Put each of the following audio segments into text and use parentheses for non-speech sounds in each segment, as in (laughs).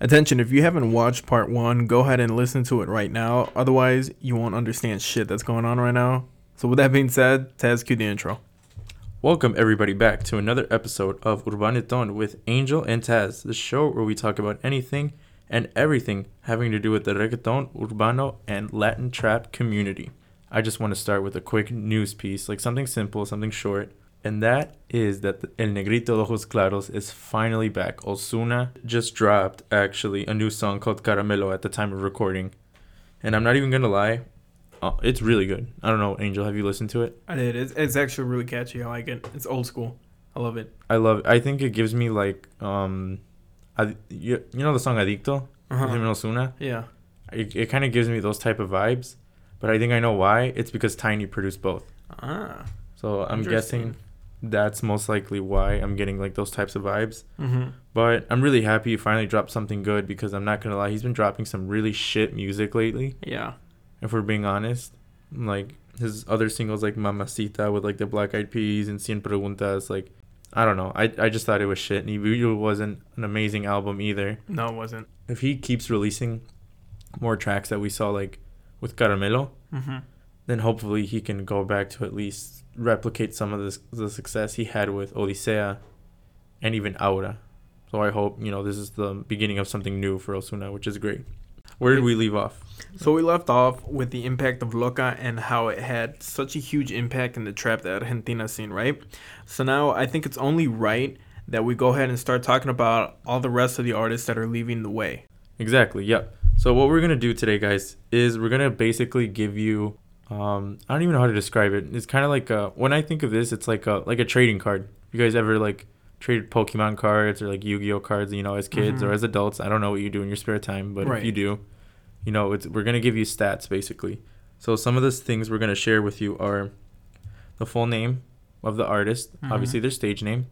Attention, if you haven't watched part one, go ahead and listen to it right now. Otherwise, you won't understand shit that's going on right now. So, with that being said, Taz, cue the intro. Welcome everybody back to another episode of Urbaneton with Angel and Taz, the show where we talk about anything and everything having to do with the reggaeton, urbano, and Latin trap community. I just want to start with a quick news piece, like something simple, something short, and that is that El Negrito de Ojos Claros is finally back. Ozuna just dropped actually a new song called Caramelo at the time of recording, and I'm not even gonna lie, uh, it's really good. I don't know, Angel, have you listened to it? I did. It's, it's actually really catchy. I like it. It's old school. I love it. I love. It. I think it gives me like um, I, you, you know the song Adicto, Uh-huh. him and Ozuna. Yeah. It, it kind of gives me those type of vibes, but I think I know why. It's because Tainy produced both. Ah. So I'm guessing that's most likely why I'm getting like those types of vibes. Mm-hmm. But I'm really happy he finally dropped something good because I'm not gonna lie, he's been dropping some really shit music lately. Yeah. If we're being honest, like his other singles like Mamacita with like the Black Eyed Peas and Cien Preguntas, like I don't know. I I just thought it was shit. And Nibiru wasn't an amazing album either. No, it wasn't. If he keeps releasing more tracks that we saw like with Caramelo, Mm-hmm. then hopefully he can go back to at least replicate some of this, the success he had with Odisea and even Aura. So I hope, you know, this is the beginning of something new for Ozuna, which is great. Where did we leave off? So we left off with the impact of Loca and how it had such a huge impact in the trap that Argentina scene, right? So now I think it's only right that we go ahead and start talking about all the rest of the artists that are leaving the way. Exactly, yep. So what we're going to do today, guys, is we're going to basically give you um I don't even know how to describe it. It's kind of like a, when I think of this, it's like a like a trading card. You guys ever like traded Pokemon cards or like Yu-Gi-Oh cards, you know, as kids or Mhm. as adults? I don't know what you do in your spare time, but Right. if you do, you know, it's we're going to give you stats basically. So some of the things we're going to share with you are the full name of the artist, Mhm. obviously their stage name,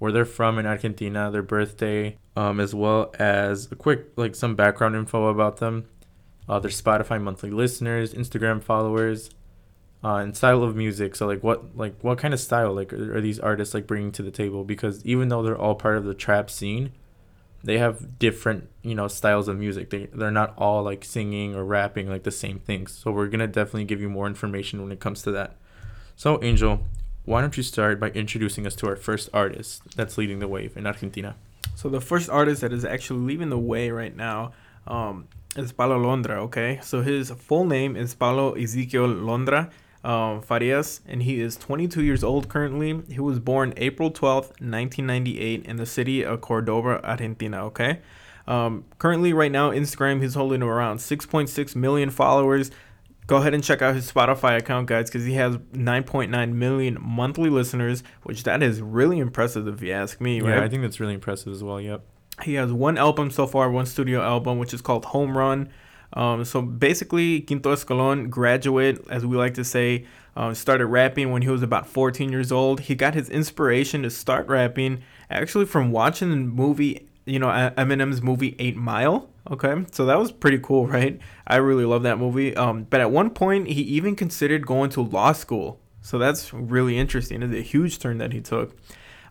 where they're from in Argentina, their birthday, um, as well as a quick like some background info about them, uh, their Spotify monthly listeners, Instagram followers, uh, and style of music. So like what like what kind of style like are, are these artists like bringing to the table? Because even though they're all part of the trap scene, they have different you know styles of music. They they're not all like singing or rapping like the same things. So we're gonna definitely give you more information when it comes to that. So Angel, why don't you start by introducing us to our first artist that's leading the wave in Argentina? So the first artist that is actually leaving the way right now um, is Paulo Londra. Okay, so his full name is Paulo Ezequiel Londra um, Farias, and he is 22 years old currently. He was born April 12th, 1998, in the city of Cordoba, Argentina. Okay. Um, currently, right now, Instagram, he's holding around 6.6 million followers. Go ahead and check out his Spotify account, guys, because he has 9.9 million monthly listeners, which that is really impressive if you ask me, right? Yeah, I think that's really impressive as well. Yep. He has one album so far, one studio album, which is called Home Run. Um, so basically, Quinto Escalon, graduate, as we like to say, uh, started rapping when he was about 14 years old. He got his inspiration to start rapping actually from watching the movie, you know, Eminem's movie Eight Mile. Okay, so that was pretty cool, (laughs) right? I really love that movie. Um, but at one point, he even considered going to law school. So that's really interesting. It's a huge turn that he took.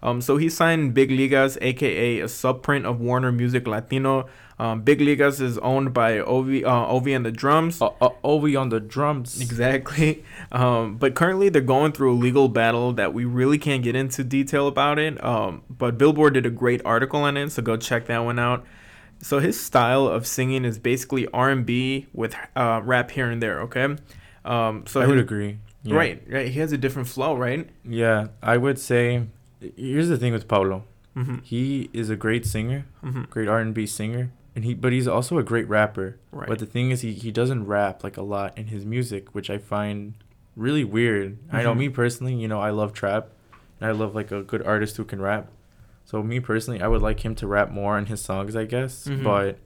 Um, so he signed Big Ligas, aka a subprint of Warner Music Latino. Um, Big Ligas is owned by Ovy, uh, Ovy and the Drums. Uh, uh, Ovy on the drums. Exactly. (laughs) Um, but currently, they're going through a legal battle that we really can't get into detail about it. Um, but Billboard did a great article on it, so go check that one out. So his style of singing is basically R&B with uh, rap here and there. Okay. Um, so I would his- agree. Yeah. Right, right. He has a different flow, right? Yeah, I would say. Here's the thing with Paulo. Mm-hmm. He is a great singer, Mm-hmm. great R and B singer, and he but he's also a great rapper. Right. But the thing is, he he doesn't rap like a lot in his music, which I find really weird. I know Mhm. me personally, you know, I love trap, and I love like a good artist who can rap. So me personally, I would like him to rap more on his songs, I guess. Mhm. But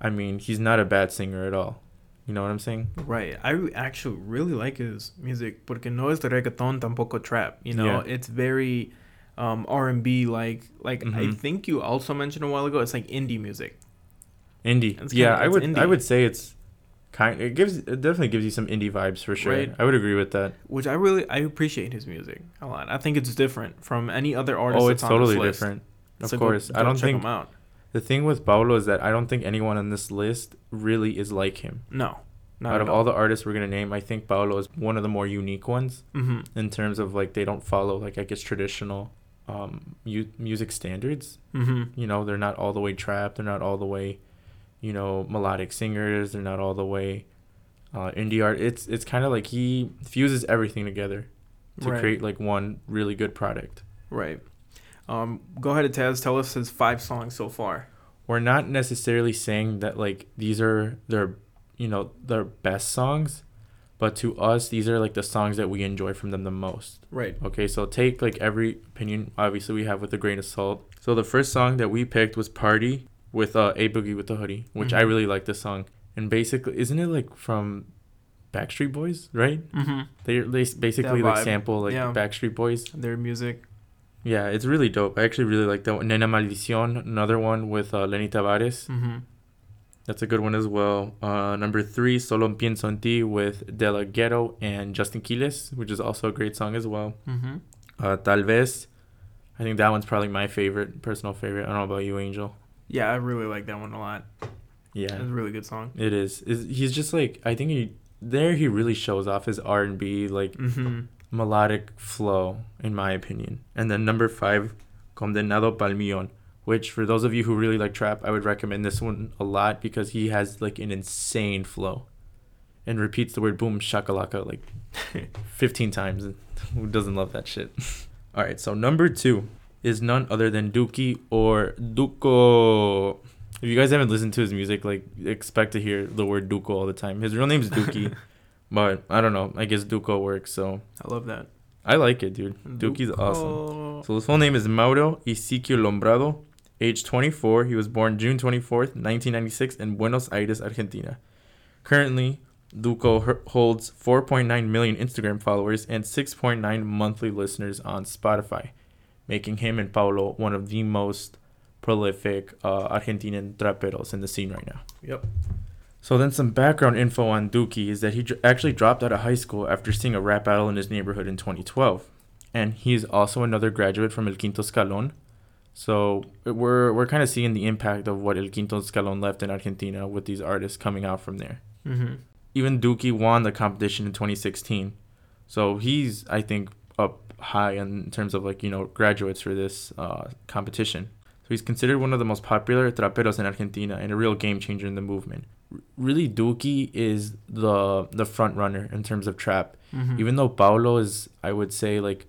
I mean, he's not a bad singer at all. You know what I'm saying? Right. I actually really like his music porque no es de reggaeton tampoco trap. You know, Yeah. it's very um, R&B like like I Mhm. think you also mentioned a while ago it's like indie music. Indie. Yeah, kinda- I it's would. I would say it's kind. It gives. It definitely gives you some indie vibes for sure. Right. I would agree with that. which I really I appreciate his music a lot. I think it's different from any other artist. oh, it's totally different. Of So go- course, I don't think. The thing with Paulo is that I don't think anyone on this list really is like him. No, not Out of all the artists we're gonna name, I think Paulo is one of the more unique ones hmm in terms of like they don't follow like I guess traditional um mu- music standards. hmm You know, they're not all the way trap. They're not all the way, you know, melodic singers. They're not all the way uh, indie art. It's it's kind of like he fuses everything together to Right. create like one really good product. Right. Um, go ahead, Taz. Tell us his five songs so far. We're not necessarily saying that like these are their, you know, their best songs, but to us these are like the songs that we enjoy from them the most. Right. Okay, so take like every opinion obviously we have with a grain of salt. So the first song that we picked was Party with uh A Boogie wit da Hoodie, which I Mhm. really like this song. And basically isn't it like from Backstreet Boys, right? Mm-hmm. They they basically like sample like Yeah. Backstreet Boys. Their music. Yeah, it's really dope. I actually really like that one. Nena Maldición, another one with uh, Lenny Tavárez. Mm-hmm. That's a good one as well. Uh, number three, Solo Pienso en Ti with De La Ghetto and Justin Quiles, which is also a great song as well. Mm-hmm. Uh, Tal vez, I think that one's probably my favorite, personal favorite. I don't know about you, Angel. Yeah, I really like that one a lot. Yeah, It's a really good song. it is. is. He's just like I think he there he really shows off his R and B like Mm-hmm. melodic flow, in my opinion. And then number five, Condenado Pal Millón, which for those of you who really like trap, I would recommend this one a lot because he has like an insane flow, and repeats the word boom shakalaka like (laughs) 15 times. Who doesn't love that shit? All right, so number two is none other than Duki or Duko. If you guys haven't listened to his music, like expect to hear the word Duko all the time. His real name's Duki, (laughs) but I don't know. I guess Duko works, so I love that. I like it, dude. Duki's awesome. awesome. So his full name is Mauro Isiquio Lombardo, age 24. He was born June 24th, 1996, in Buenos Aires, Argentina. Currently, Duco holds 4.9 million Instagram followers and 6.9 monthly listeners on Spotify, making him and Paulo one of the most prolific uh, Argentinian traperos in the scene right now. Yep. So then some background info on Duki is that he dr- actually dropped out of high school after seeing a rap battle in his neighborhood in 2012. And he's also another graduate from El Quinto Escalón. So we're we're kind of seeing the impact of what El Quinto Escalón left in Argentina with these artists coming out from there. Mm-hmm. Even Duki won the competition in 2016. So he's I think up high in terms of like, you know, graduates for this uh, competition. So he's considered one of the most popular traperos in Argentina and a real game changer in the movement. R- really, Duki is the the front runner in terms of trap. Mm-hmm. Even though Paulo is, I would say, like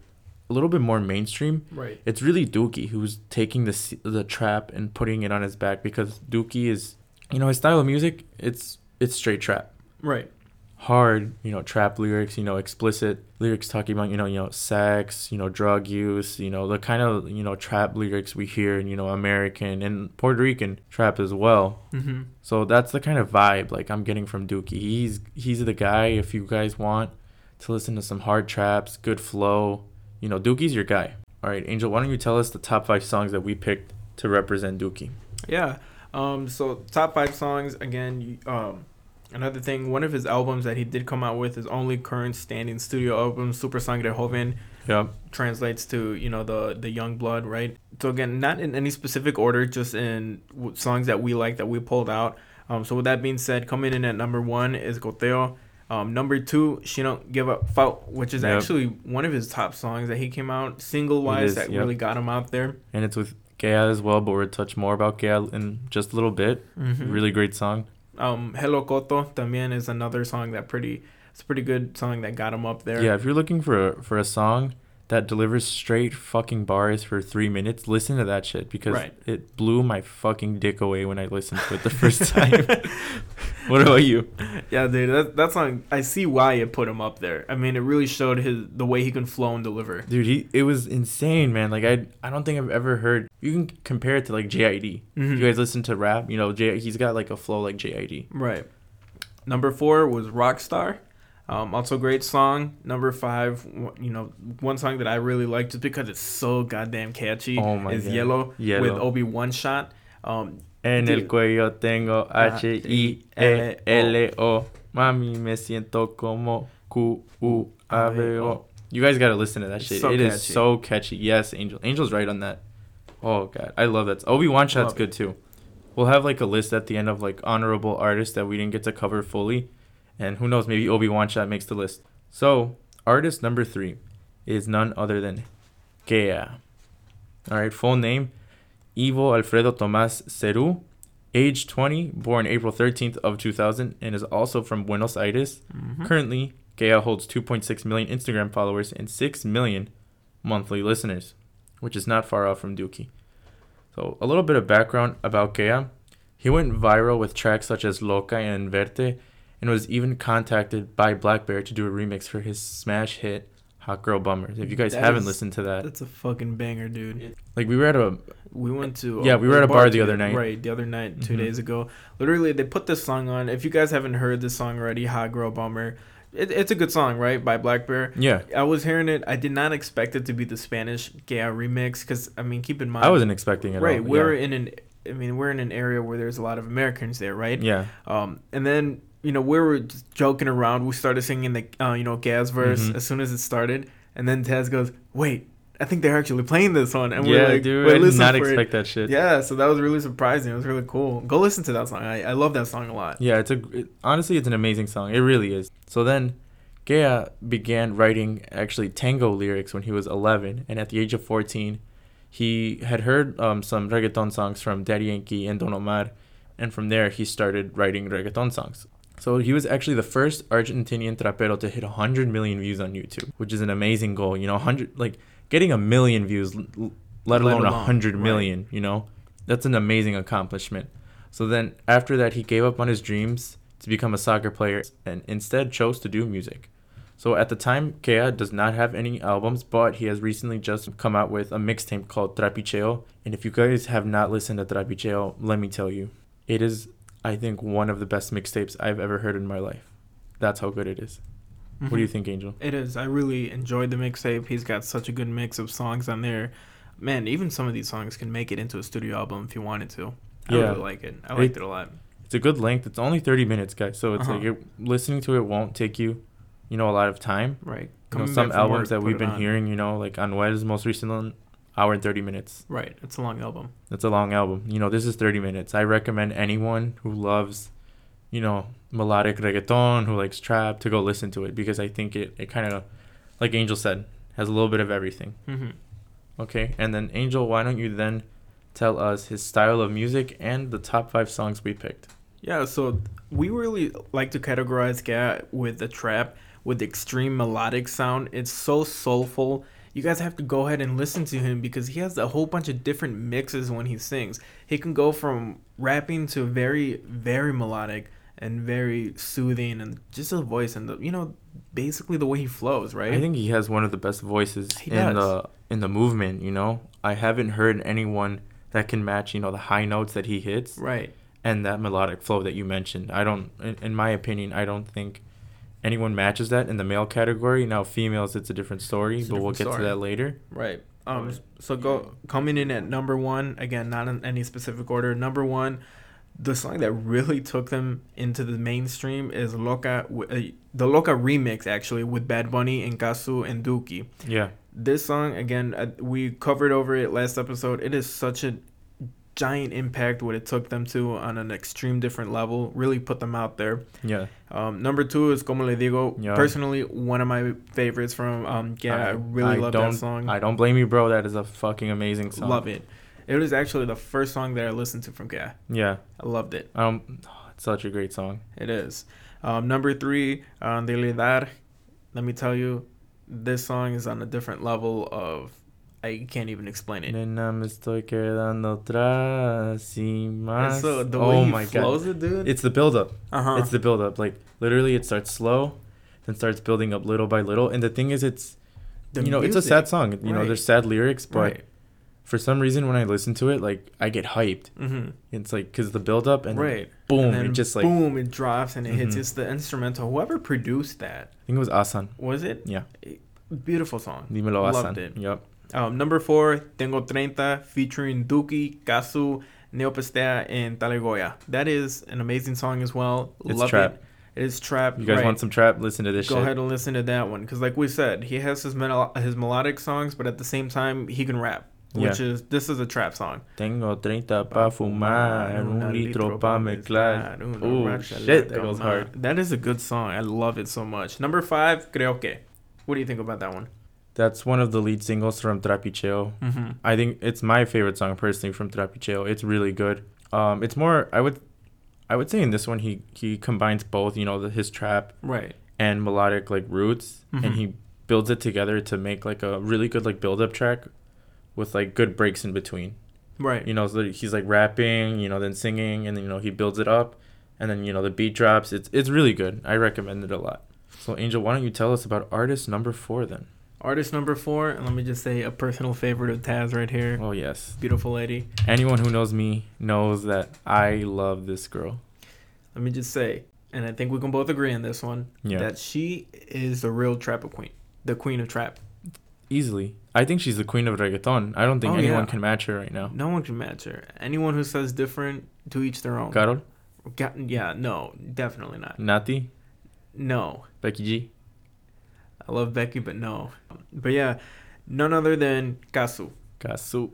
a little bit more mainstream. right. It's really Duki who's taking the the trap and putting it on his back because Duki is, you know, his style of music. It's it's straight trap Right. hard, you know, trap lyrics, you know, explicit lyrics talking about, you know, you know, sex, you know, drug use, you know, the kind of, you know, trap lyrics we hear in, you know, American and Puerto Rican trap as well. Mm-hmm. So that's the kind of vibe like I'm getting from Duki. He's he's the guy if you guys want to listen to some hard traps, good flow, you know, Duki's your guy. All right, Angel, why don't you tell us the top 5 songs that we picked to represent Duki? Yeah. Um. So top five songs again. Um. Another thing, one of his albums that he did come out with, his only current standing studio album, Super Sangre Joven, Yep. translates to you know the the young blood, right? So again, not in any specific order, just in songs that we like that we pulled out. Um. So with that being said, coming in at number one is Goteo. Um, number two, she don't give up which is Yep. actually one of his top songs that he came out single wise that yep. really got him out there. And it's with Khea as well, but we'll touch more about Khea in just a little bit. Mhm. Really great song. Um, Hello Cotto también is another song that pretty it's a pretty good song that got him up there. Yeah, if you're looking for a, for a song that delivers straight fucking bars for three minutes, listen to that shit because Right. it blew my fucking dick away when I listened to it the first time. (laughs) what about you? Yeah, dude, that that song I see why you put him up there. I mean, it really showed his the way he can flow and deliver. Dude, he it was insane, man. Like I I don't think I've ever heard you can compare it to like JID. Mhm. You guys listen to rap, you know, J he's got like a flow like JID. Right. Number four was Rockstar. Um, also great song. Number five, you know, one song that I really like just because it's so goddamn catchy Oh my is God. Yellow, Yellow. with Obi One Shot. Um, En el cuello tengo H I E L O. Mami me siento como Q U A V O. You guys gotta listen to that shit. so It is catchy. so catchy. Yes, Angel. Angel's right on that. Oh god, I love that. Obi Wan shot's Love it. good too. we'll have like a list at the end of like honorable artists that we didn't get to cover fully, and who knows, maybe Obi Wan Shot makes the list. So artist number three is none other than Khea. All right, full name Ivo Alfredo Tomas Ceru, age 20, born April 13th of 2000, and is also from Buenos Aires. Mhm. Currently, Khea holds 2.6 million Instagram followers and 6 million monthly listeners, which is not far off from Duki. So, a little bit of background about Khea. He went viral with tracks such as Loca and Verte, and was even contacted by Black Bear to do a remix for his smash hit Hot Girl Bummers. If you guys That haven't is- listened to that, That's a fucking banger, dude. like we were at a We went to Yeah, we were at a bar the other night. Right, the other night, 2 Mhm. days ago. Literally, they put this song on. If you guys haven't heard this song already, "Hot Girl Bummer," it, it's a good song, right? By Black Bear. yeah, I was hearing it. I did not expect it to be the Spanish Khea remix because I mean, keep in mind, I wasn't expecting it. right. All. We're yeah. in an, I mean, we're in an area where there's a lot of Americans there, right? yeah, Um, and then you know we were just joking around. We started singing the uh, you know Khea verse Mhm. as soon as it started, and then Taz goes, "Wait, I think they're actually playing this one." And yeah, we're like, dude. "Wait, I did not for it." expect that shit. Yeah, so that was really surprising. It was really cool. Go listen to that song. I, I love that song a lot. Yeah, it's a it, honestly, it's an amazing song. It really is. So then, Khea began writing actually tango lyrics when he was 11, and at the age of 14, he had heard um, some reggaeton songs from Daddy Yankee and Don Omar, and from there he started writing reggaeton songs. So he was actually the first Argentinian trapero to hit 100 million views on YouTube, which is an amazing goal. You know, 100 like getting a million views, let alone a alone, 100 right. You know, that's an amazing accomplishment. So then after that, he gave up on his dreams to become a soccer player and instead chose to do music. So at the time, Khea does not have any albums, but he has recently just come out with a mixtape called Trapicheo. And if you guys have not listened to Trapicheo, let me tell you, it is, I think, one of the best mixtapes I've ever heard in my life. That's how good it is. What do you Mhm. think, Angel? It is. I really enjoyed the mixtape. He's got such a good mix of songs on there. Man, even some of these songs can make it into a studio album if you wanted to. I Yeah. really like it. I liked it a lot. It's a good length. It's only 30 minutes, guys. So it's Uh-huh. like it, listening to it won't take you, you know, a lot of time. Right. You know, some albums work, that we've been on. hearing, you know, like on Anuel's most recent one, hour and 30 minutes. Right. It's a long album. It's a long album. You know, this is 30 minutes. I recommend anyone who loves, you know, melodic reggaeton, who likes trap, to go listen to it because I think it, it kind of, like Angel said, has a little bit of everything. hmm Okay. And then, Angel, why don't you then tell us his style of music and the top five songs we picked? Yeah, so we really like to categorize Khea with the trap with extreme melodic sound. It's so soulful. You guys have to go ahead and listen to him because he has a whole bunch of different mixes when he sings. He can go from rapping to very, very melodic and very soothing and just his voice and the you know basically the way he flows, right? I think he has one of the best voices He in does. the in the movement. You know, I haven't heard anyone that can match you know the high notes that he hits right. and that melodic flow that you mentioned. I don't, in, in my opinion, I don't think anyone matches that in the male category. Now, females, it's a different story, a but we'll get story. to that later. Right. Um. So go coming in at number one again, not in any specific order. Number one, the song that really took them into the mainstream is Loca, uh, the Loca remix actually with Bad Bunny and Cazzu and Duki. Yeah, This song again, uh, we covered over it last episode. It is such a giant impact what it took them to on an extreme different level. Really put them out there. yeah, Um, number two is Como Le Digo. Yeah. Personally, one of my favorites from um. Yeah, I, really love don't, that song. I don't blame you, bro. That is a fucking amazing song. Love it. It was actually the first song that I listened to from Khea. Yeah, I loved it. um, it's such a great song. It is. Um, number three, um, Lidar. Let me tell you, this song is on a different level of. I can't even explain it. Nena, me estoy quedando atrás y And más. so the oh way he my flows god, it, dude. it's the build up. uh huh. It's the build up. Like literally, it starts slow, then starts building up little by little. And the thing is, it's you know, it's a sad song. You know, there's sad lyrics, but Right. for some reason, when I listen to it, like I get hyped. Mm-hmm. It's like because the build up and right. boom, And it just like boom, it drops and it hits. Mhm. It's the instrumental. Whoever produced that I think it was Asan. was it? Yeah, Beautiful song. Dímelo Loved Asan. it. Yep. Um, number four, Tengo Treinta, featuring Duki, Cazzu, Neopestea, and Talegoya. That is an amazing song as well. It's Love trap. it. It is trap. You guys right. want some trap? Listen to this Go shit. ahead and listen to that one, because like we said, he has his mel- his melodic songs, but at the same time, he can rap. which is this is a trap song. Tengo 30 pa fumar, un litro pa mezclar. Oh shit, that goes hard. That is a good song. I love it so much. Number five, creo que. What do you think about that one? That's one of the lead singles from Trapicheo. Mm-hmm. I think it's my favorite song personally from Trapicheo. It's really good. Um, it's more I would, I would say in this one he he combines both you know the, his trap Right. and melodic like roots Mhm. and he builds it together to make like a really good like build up track with like good breaks in between. Right. You know, so he's like rapping, you know, then singing, and then you know he builds it up, and then you know the beat drops. It's it's really good. I recommend it a lot. So Angel, why don't you tell us about artist number four then? Artist number four, and let me just say a personal favorite of Taz right here. Oh yes, Beautiful lady. anyone who knows me knows that I love this girl. Let me just say, and I think we can both agree on this one, Yeah, that she is the real trap queen, the queen of trap. easily. I think she's the queen of reggaeton. I don't think Oh, anyone yeah. can match her right now. No one can match her. Anyone who says different, to each their own. Karol, yeah, no, definitely not. Natti, No, Becky G. I love Becky, but no. But yeah, none other than Cazzu. Cazzu,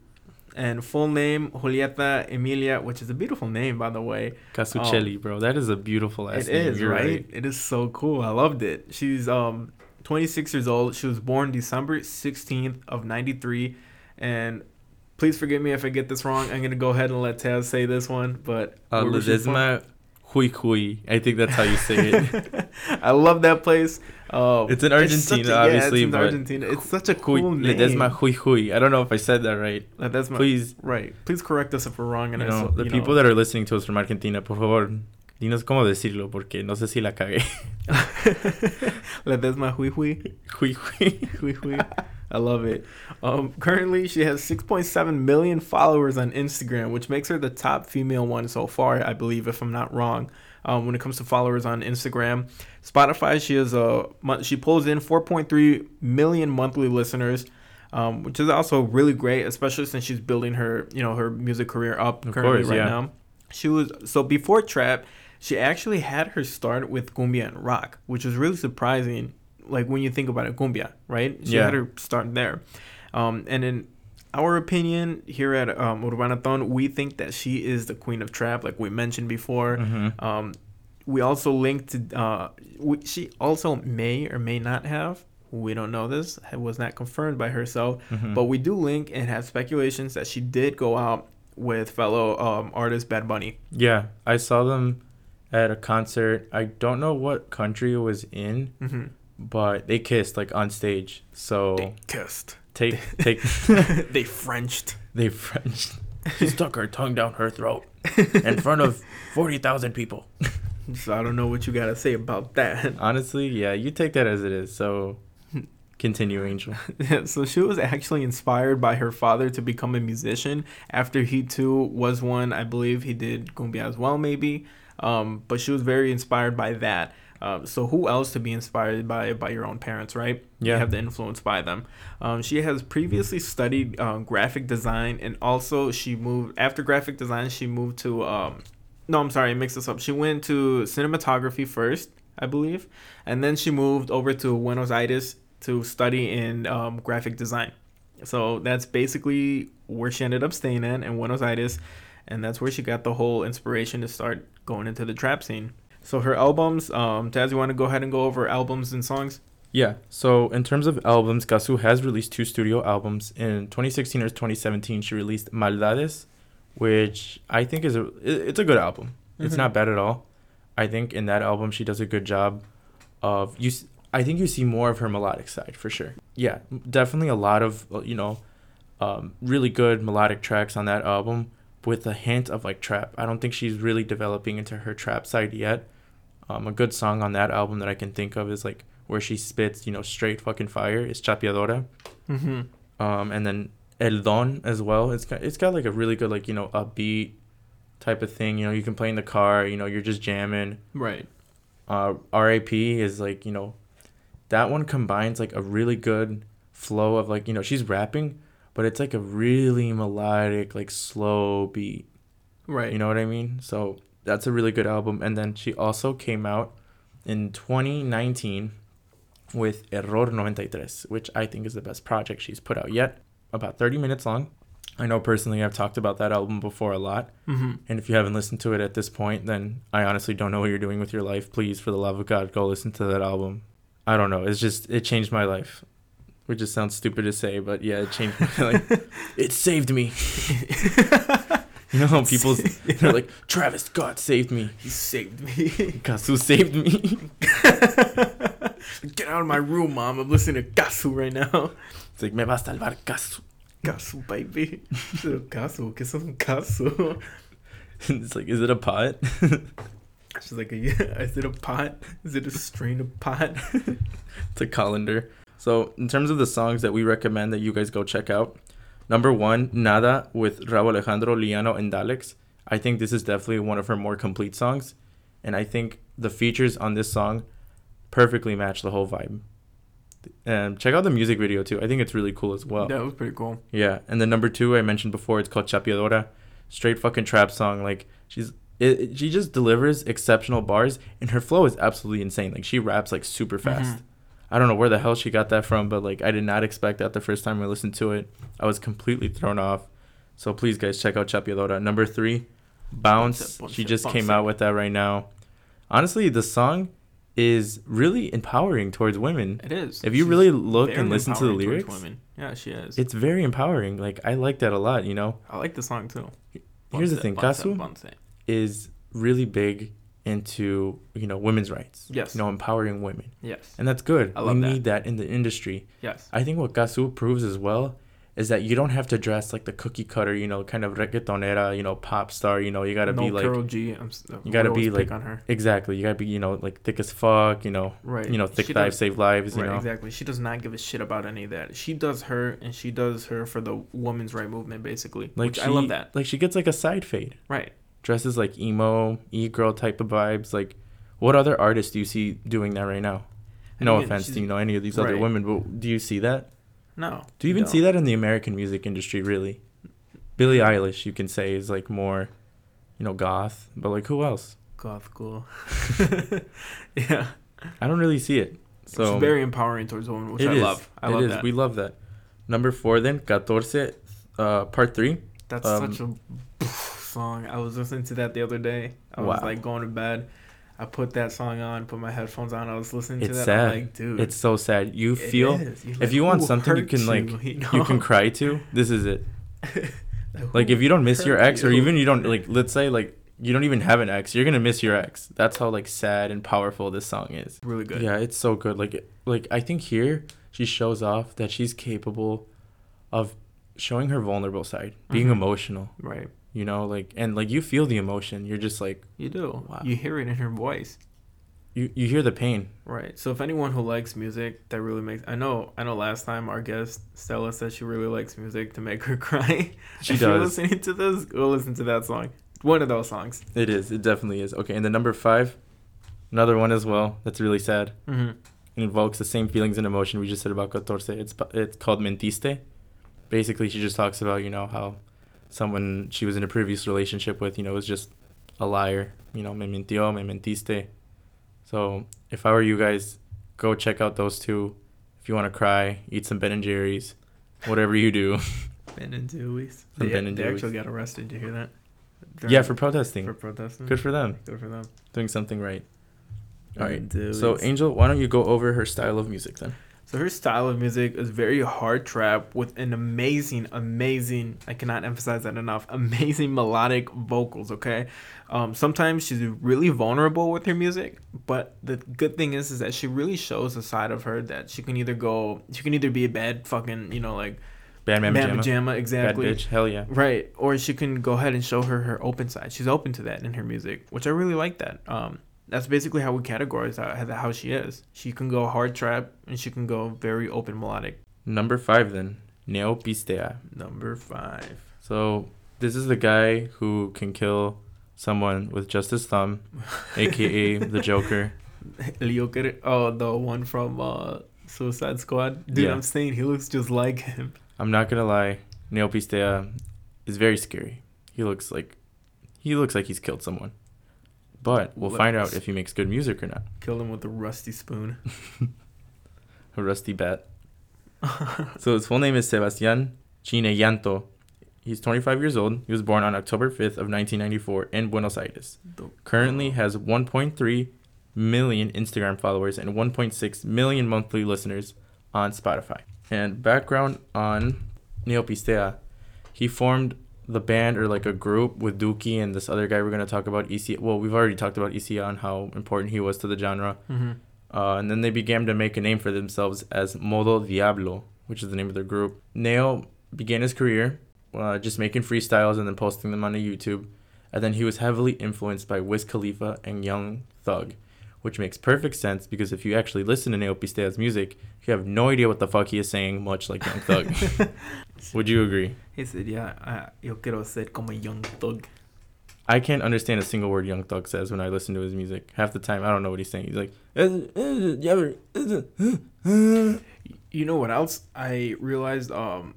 And full name Julieta Emilia, which is a beautiful name, by the way. Cazzuchelli, bro. That is a beautiful It last name. is You're right? It is so cool. I loved it. She's um 26 years old. She was born December 16th of 93 and please forgive me if I get this wrong. I'm going to go ahead and let Taz say this one, but Uh, where was she from? Ledesma Jujuy. I think that's how you say it. (laughs) I love that place. Uh, It's in Argentina, a- yeah, obviously, It's in Argentina. It's such a Hui, cool name. Ledesma Jujuy. I don't know if I said that right. Ledesma. Please, Right. Please correct us if we're wrong. And you know, so- the you people know. that are listening to us from Argentina, por favor, dinos cómo decirlo, porque no sé si la cagué. (laughs) Ledesma Jujuy. Hui Hui. Jujuy. (laughs) I love it. Um, currently, she has 6.7 million followers on Instagram, which makes her the top female one so far, I believe, if I'm not wrong. Um, when it comes to followers on Instagram, Spotify, she has a she pulls in 4.3 million monthly listeners, um, which is also really great, especially since she's building her you know her music career up Of currently course, right yeah. now. She was so before trap, she actually had her start with cumbia and rock, which is really surprising. Like when you think about it, cumbia, right? She Yeah. had her start there. Um, and in our opinion here at um, Urbaneton, we think that she is the queen of trap, like we mentioned before. Mhm. Um, we also linked to, uh, we, she also may or may not have, we don't know this, it was not confirmed by herself, Mhm. but we do link and have speculations that she did go out with fellow um, artist Bad Bunny. Yeah, I saw them at a concert. I don't know what country it was in, Mm-hmm. But they kissed like on stage. So They kissed. take (laughs) take (laughs) they Frenched. they French. She stuck her tongue down her throat in front of forty thousand people. (laughs) So I don't know what you got to say about that. Honestly, yeah, you take that as it is. So continue, Angel. so she was actually inspired by her father to become a musician after he too was one i believe he did cumbia as well maybe um, but she was very inspired by that um, so who else to be inspired by by your own parents right you have the influence by them um, she has previously studied um, graphic design and also she moved after graphic design she moved to um, no i'm sorry i mixed this up she went to cinematography first i believe and then she moved over to buenos aires to study in um, graphic design. So that's basically where she ended up staying in in Buenos Aires, and that's where she got the whole inspiration to start going into the trap scene. So her albums, um, Taz, you want to go ahead and go over albums and songs? Yeah. So in terms of albums, Cazzu has released two studio albums. In 2016 or 2017, she released Maldades, which I think is a it's a good album. It's Mhm. not bad at all. I think in that album she does a good job of you. I think you see more of her melodic side for sure. Yeah, definitely a lot of uh, you know, um, really good melodic tracks on that album with a hint of like trap. I don't think she's really developing into her trap side yet. Um, a good song on that album that I can think of is like where she spits, you know, straight fucking fire is Chapeadora. Mm-hmm. Um, and then El Don as well. It's got it's got like a really good like you know upbeat type of thing. You know, you can play in the car. You know, you're just jamming. Right. Uh, RAP is like you know, that one combines like a really good flow of like you know she's rapping, but it's like a really melodic like slow beat. Right. You know what I mean? So that's a really good album. And then she also came out in 2019 with Error 93, which I think is the best project she's put out yet. About 30 minutes long. I know personally I've talked about that album before a lot. Mm-hmm. And if you haven't listened to it at this point, then I honestly don't know what you're doing with your life. Please, for the love of God, go listen to that album. I don't know. It's just it changed my life. Which just sounds stupid to say, but yeah, it changed my (laughs) life. (laughs) It saved me. (laughs) You know how (laughs) people (laughs) they're like, Travis, God saved me. He saved me. (laughs) Cazzu saved me. Get out of my room, mom. I'm listening to Cazzu right now. It's like, me va a salvar Cazzu. Cazzu, baby. Cazzu, ¿qué es un Cazzu? it's like, is it a pot? She's like, yeah, is it a pot? Is it a strain of pot? it's a colander. So, in terms of the songs that we recommend that you guys go check out, number one, Nada with Rauw Alejandro, Lyanno, and Dalex. I think this is definitely one of her more complete songs. And I think the features on this song perfectly match the whole vibe. And check out the music video too. I think it's really cool as well. Yeah, that was pretty cool. Yeah, and then number two I mentioned before, it's called Chapeadora, straight fucking trap song. Like she's it, she just delivers exceptional bars, and her flow is absolutely insane. Like she raps like super fast. Mhm. I don't know where the hell she got that from, but like I did not expect that the first time I listened to it. I was completely thrown off. So please, guys, check out Chapeadora. Number three, Bounce. Bounce She just it, came it. out with that right now. Honestly, the song is really empowering towards women. It is. If you She's really look and listen to the lyrics, women. Yeah, she is. it's very empowering. Like I like that a lot. You know. I like the song too. Here's the thing, Cazzu is really big into you know women's rights. Yes. You know, empowering women, Yes. and that's good. I love we that. need that in the industry. Yes. I think what Cazzu proves as well is that you don't have to dress like the cookie cutter, you know, kind of reggaetonera, you know, pop star. You know, you gotta no be like G. I'm, you gotta be, like, on her. exactly. You gotta be you know like thick as fuck. You know, Right. you know, thick thighs save lives. You right. know, Exactly. She does not give a shit about any of that. She does her, and she does her for the women's right movement, basically. like which she, I love that. Like she gets like a side fade. Right. Dresses like emo, e girl type of vibes. Like, what other artists do you see doing that right now? No offense to you know any of these other women, but do you see that? No. Do you even don't. see that in the American music industry, really? Billie Eilish, you can say, is like more, you know, goth, but like who else? Goth cool. (laughs) (laughs) yeah. I don't really see it. So She's very empowering towards women, which I is. love. I It love is. that. We love that. Number four, then, Catorce, uh, part three. That's um, such a song. I was listening to that the other day. I was like going to bed. I put that song on, put my headphones on. I was listening to that. sad. I'm like, dude, It's so sad. You feel. You're if you want something you can like (laughs) you, you can cry to. This is it. (laughs) Like, Like if you don't miss your ex, or even you don't like, let's say like you don't even have an ex, you're gonna miss your ex. That's how like sad and powerful this song is. really good. Yeah, it's so good. Like like I think here she shows off that she's capable of showing her vulnerable side, being Mhm. emotional. Right. You know, like and like you feel the emotion. You're just like You do. Wow. You hear it in her voice. you you hear the pain. Right. So if anyone who likes music, that really makes I know I know last time our guest Stella said she really likes music to make her (laughs) cry. She if you're listening to this, go listen to that song. One of those songs. It is. It definitely is. Okay, and the number five, another one as well. That's really sad. Mm-hmm. It invokes the same feelings and emotion we just said about Catorce. It's it's called Mentiste. Basically, she just talks about you know how someone she was in a previous relationship with you know was just a liar. You know, me mintió, me mentiste. So if I were you guys, go check out those two. If you want to cry, eat some Ben and Jerry's, whatever you do. (laughs) Ben and Jerry's. Some They, Ben and they Jerry's. actually got arrested. Did you hear that? yeah, for protesting. for protesting. Good for them, Good for them. doing something right. All right. So Angel, why don't you go over her style of music then? So her style of music is very hard trap with an amazing, amazing, I cannot emphasize that enough, amazing melodic vocals, okay? Um, sometimes she's really vulnerable with her music, but the good thing is is that she really shows a side of her that she can either go she can either be a bad fucking, you know, like Bad Bad Jamma. Pajama, Bad exactly. bitch. Hell yeah. Right, or she can go ahead and show her her open side. She's open to that in her music, which I really like. That um, that's basically how we categorize how, how she is. She can go hard trap and she can go very open melodic. Number five then, Neopistea. Number five, So this is the guy who can kill someone with just his thumb, (laughs) aka the Joker. (laughs) Leo Car- Oh, the one from uh, Suicide Squad. Dude, Yeah. I'm saying he looks just like him. I'm not gonna lie, Neopistea is very scary. He looks like he looks like he's killed someone. But we'll find out if he makes good music or not. Killed him with a rusty spoon. (laughs) A rusty bat. (laughs) so his full name is Sebastián Chinellanto. He's 25 years old. He was born on October 5th of 1994 in Buenos Aires. Currently has 1.3 million Instagram followers and 1.6 million monthly listeners on Spotify. And background on Neopistea, he formed the band or like a group with Duki and this other guy we're gonna talk about EC. Well, we've already talked about EC and how important he was to the genre. Mm-hmm. Uh, and then they began to make a name for themselves as Modo Diablo, which is the name of their group. Neo began his career uh, just making freestyles and then posting them on YouTube. And then he was heavily influenced by Wiz Khalifa and Young Thug, which makes perfect sense because if you actually listen to Neo Pistea's music, you have no idea what the fuck he is saying, much like Young Thug. (laughs) Would you agree? He said, "Yeah, uh, yo quiero ser como young thug." I can't understand a single word Young Thug says when I listen to his music. Half the time, I don't know what he's saying. He's like, You know what else I realized? Um,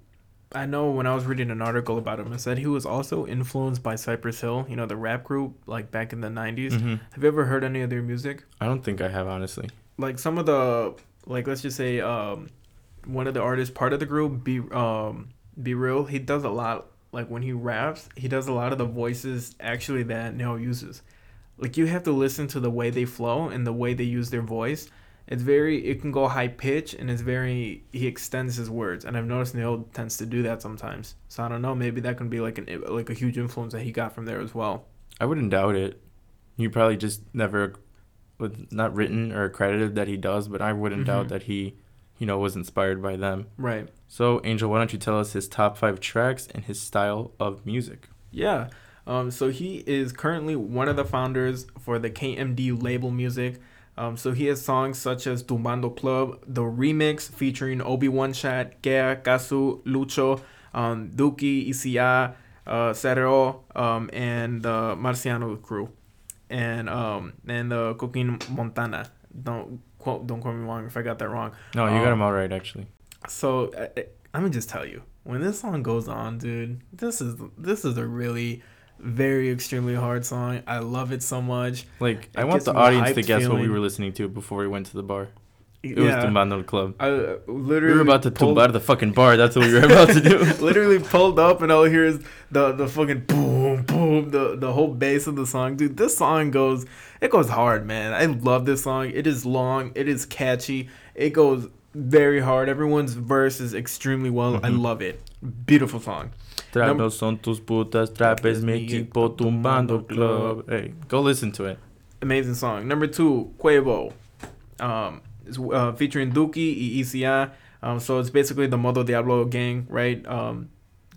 I know when I was reading an article about him, it said he was also influenced by Cypress Hill, you know, the rap group, like back in the 90s. Mhm. Have you ever heard any of their music? I don't think I have, honestly. Like some of the, like, let's just say, um, one of the artists, part of the group, be, um, B-Real, he does a lot, like when he raps, he does a lot of the voices actually that Neo uses. Like you have to listen to the way they flow and the way they use their voice. It's very, it can go high pitch and it's very, he extends his words. And I've noticed Neo tends to do that sometimes. So I don't know, maybe that can be like an, like a huge influence that he got from there as well. I wouldn't doubt it. You probably just never, with not written or credited that he does, but I wouldn't doubt Mhm. that he, you know, was inspired by them. Right. So, Angel, why don't you tell us his top five tracks and his style of music? Yeah. Um, so he is currently one of the founders for the KMD label music. Um, so he has songs such as Tumbando Club, the remix featuring Obi Wan Shot, Khea, Cazzu, Lucho, um, Duki, YSY A, uh, Cerro, um, and the Marciano crew, and um, and the Cooking Montana. Don't quote, don't quote me wrong if I got that wrong. No, you got Um, him all right, actually. So uh, uh, let me just tell you, when this song goes on, dude, this is this is a really very extremely hard song. I love it so much. Like, I want the audience to guess what we were listening to before we went to the bar. It yeah, was Tumbando Club. I uh, literally We were about to pulled, tumbar the fucking bar. That's what we were about to do. (laughs) literally pulled up, and all I hear is the the fucking boom boom, the the whole bass of the song, dude. This song goes, it goes hard, man. I love this song. It is long. It is catchy. It goes very hard. Everyone's verse is extremely well. I Mhm. love it. Beautiful song. Number- Trapos son tus putas, trapes mi equipo tumbando club. Hey, go listen to it. amazing song. Number two, Cuevo, um, is, uh, featuring Duki y YSY A. Um, so it's basically the Modo Diablo gang, right? Um,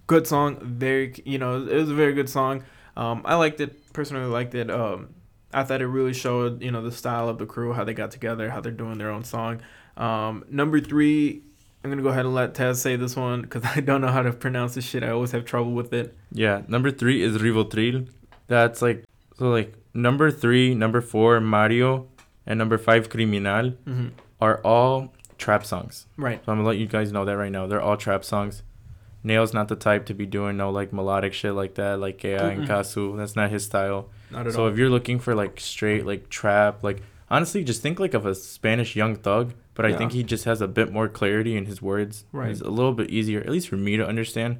good song, very you know it was a very good song. Um, I liked it personally. Liked it. Um, I thought it really showed you know the style of the crew, how they got together, how they're doing their own song. Um, number three, I'm gonna go ahead and let Taz say this one because (laughs) I don't know how to pronounce this shit. I always have trouble with it. Yeah, number three is Rivotril. That's like so like number three, number four, Mario, and number five, Criminal, hmm are all trap songs. Right. So I'm gonna let you guys know that right now. They're all trap songs. Nail's not the type to be doing no like melodic shit like that, like Khea and Mm-mm. Cazzu. That's not his style. Not at So all. if you're looking for like straight like trap, like honestly, just think like of a Spanish Young Thug. But I think he just has a bit more clarity in his words. Right. It's a little bit easier, at least for me to understand.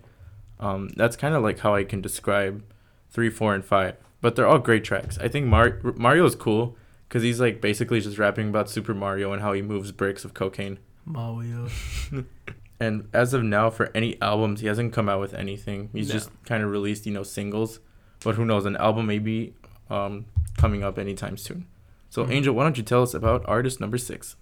Um, that's kind of like how I can describe three, four, and five. But they're all great tracks. I think Mar- Mario is cool because he's like basically just rapping about Super Mario and how he moves bricks of cocaine. Mario. (laughs) And as of now, for any albums, he hasn't come out with anything. He's No. just kind of released, you know, singles. But who knows? An album may be um, coming up anytime soon. So, Mhm. Angel, why don't you tell us about artist number six?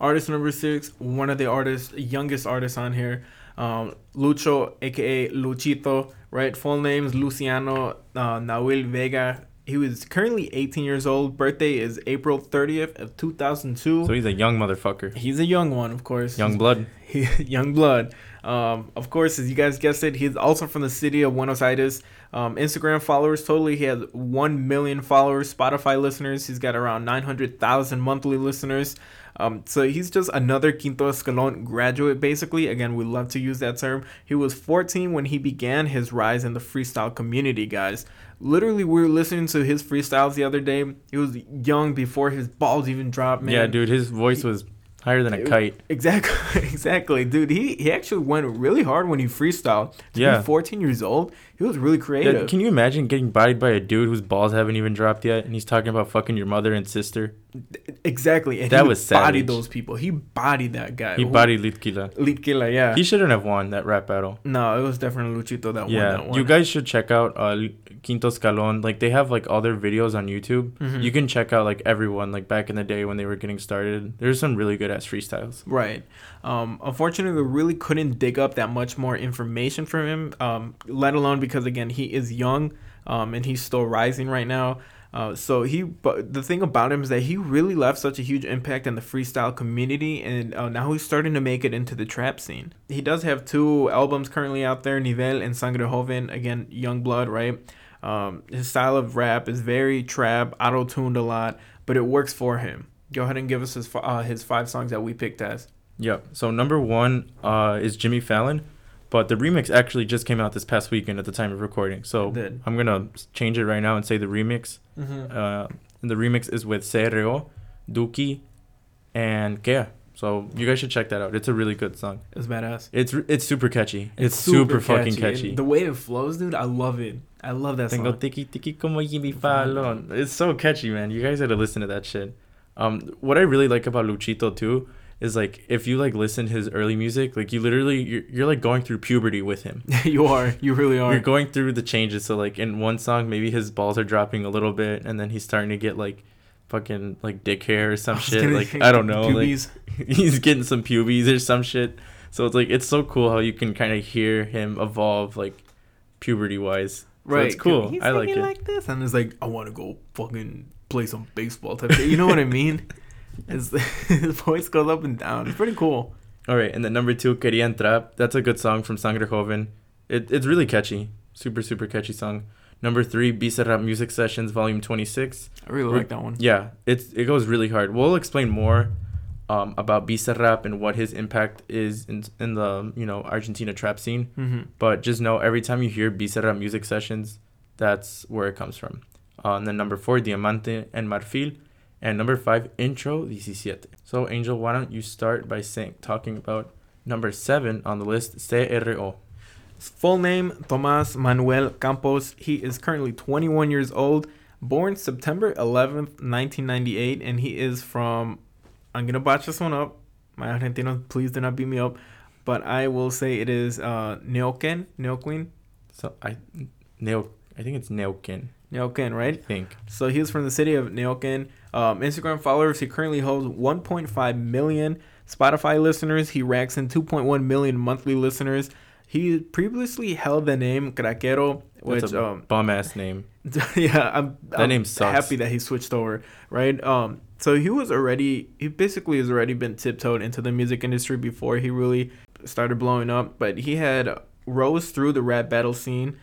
Artist number six, one of the artists, youngest artists on here, um, Lucho, aka Luchito, right? Full name's Luciano uh, Nahuel Vega. He was currently 18 years old. Birthday is April 30th of 2002. So he's a young motherfucker. he's a young one, of course. Young blood. He, (laughs) young blood. Um, of course, as you guys guessed it, he's also from the city of Buenos Aires. Um, Instagram followers totally, he has 1 million followers. Spotify listeners, he's got around 900,000 monthly listeners. Um, so he's just another Quinto Escalon graduate, basically. Again, we love to use that term. He was 14 when he began his rise in the freestyle community, guys. Literally, we were listening to his freestyles the other day. He was young before his balls even dropped, man. Yeah, dude, his voice was higher than a kite. Exactly, (laughs) exactly, dude. He he actually went really hard when he freestyled. To Yeah. be 14 years old, he was really Yeah, creative. can you imagine getting bodied by a dude whose balls haven't even dropped yet, and he's talking about fucking your mother and sister? exactly, and That he was bodied savage. those people. He bodied that guy. He Who- bodied Lit Killah. Litkila, yeah. He shouldn't have won that rap battle. no, it was definitely Luchito that won Yeah, that one. you guys should check out uh, Quinto Escalón. Like they have like all their videos on YouTube. Mhm. You can check out like everyone like back in the day when they were getting started. There's some really good ass freestyles. Right. Um, unfortunately, we really couldn't dig up that much more information from him, um, let alone because, again, he is young um, and he's still rising right now. Uh, so he, but the thing about him is that he really left such a huge impact in the freestyle community, and uh, now he's starting to make it into the trap scene. He does have two albums currently out there, Nivel and Sangre Joven. Again, Young Blood, right? Um, his style of rap is very trap, auto tuned a lot, but it works for him. Go ahead and give us his uh, his five songs that we picked as. Yep. So number one uh, is Jimmy Fallon, but the remix actually just came out this past weekend at the time of recording. So. I'm gonna change it right now and say the remix. Mm-hmm. Uh, and the remix is with CRO, Duki, and Khea. So you guys should check that out. It's a really good song. It's badass. It's it's super catchy. It's, super, fucking and catchy. The way it flows, dude, I love it. I love that Tengo song. tiki tiki como Jimmy Fallon. It's so catchy, man. You guys gotta listen to that shit. Um, what I really like about Luchito too is like if you like listen to his early music, like you literally you're, you're like going through puberty with him. (laughs) you are. You really are. You're going through the changes. So like in one song, maybe his balls are dropping a little bit, and then he's starting to get like fucking like dick hair or some (laughs) shit. Like I don't know. Like, (laughs) he's getting some pubes or some shit. So it's like it's so cool how you can kind of hear him evolve like puberty wise. Right. it's cool. He's I like singing it. like this, and it's like, I want to go fucking play some baseball type. Shit. You know what I mean? (laughs) His, his voice goes up and down. It's pretty cool. All right, and then number two, Quería Entrar. That's a good song from Sangre Joven. It, it's really catchy. Super, super catchy song. Number three, Bizarrap Music Sessions, Volume 26. I really We're- like that one. Yeah, it's it goes really hard. We'll explain more um, about Bizarrap and what his impact is in, in the, you know, Argentina trap scene. Mm-hmm. But just know every time you hear Bizarrap Music Sessions, that's where it comes from. Uh, and then number four, Diamante and Marfil. And number five, Intro 17. So, Angel, why don't you start by saying talking about number seven on the list, CRO. His full name, Tomas Manuel Campos. He is currently 21 years old, born September 11th, 1998, and he is from. I'm gonna botch this one up. My Argentinos, please do not beat me up, but I will say it is uh, Neuquén, Neuquén, So, I, Neo, I think it's Neokin, Neuquén, I right? think. So he is from the city of Neuquén. Um, Instagram followers, he currently holds 1.5 million. Spotify listeners, he racks in 2.1 million monthly listeners. He previously held the name Craquero, which That's a um, bum ass name. (laughs) yeah, I'm, That I'm name sucks. happy that he switched over, right? Um, so he was already he basically has already been tiptoed into the music industry before he really started blowing up, but he had rose through the rap battle scene.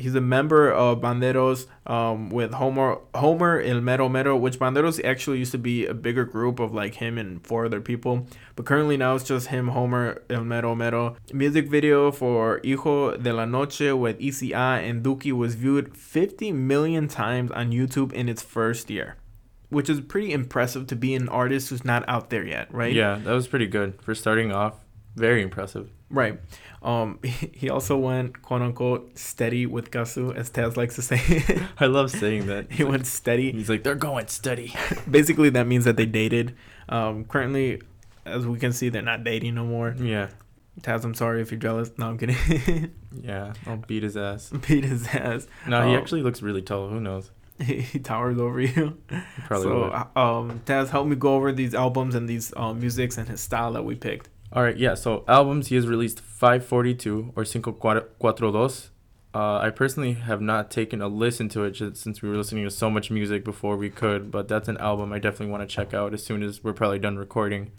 He's a member of Banderos um, with Homer Homer El Mero Mero, which Banderos actually used to be a bigger group of like him and four other people, but currently now it's just him, Homer El Mero Mero. Music video for Hijo de la Noche with Ecko and Duki was viewed 50 million times on YouTube in its first year, which is pretty impressive to be an artist who's not out there yet, right? Yeah, that was pretty good for starting off. Very impressive. Right. Um, (laughs) he also went quote unquote steady with Cazzu, as Tazz likes to say. (laughs) I love saying that. he went steady. He's like, they're going steady. (laughs) Basically, that means that they dated. Um, currently, as we can see, they're not dating no more. Yeah, Tazz, I'm sorry if you're jealous. No, I'm kidding. yeah. I'll beat his ass. Beat his ass. No, he Oh. actually looks really tall. Who knows? He, he towers over you. Probably so, would. um, Tazz, help me go over these albums and these um, musics and his style that we picked. All right, yeah. So albums, he has released 542 or Cinco Cuatro Dos. Uh, I personally have not taken a listen to it just since we were listening to so much music before we could, but that's an album I definitely want to check out as soon as we're probably done recording.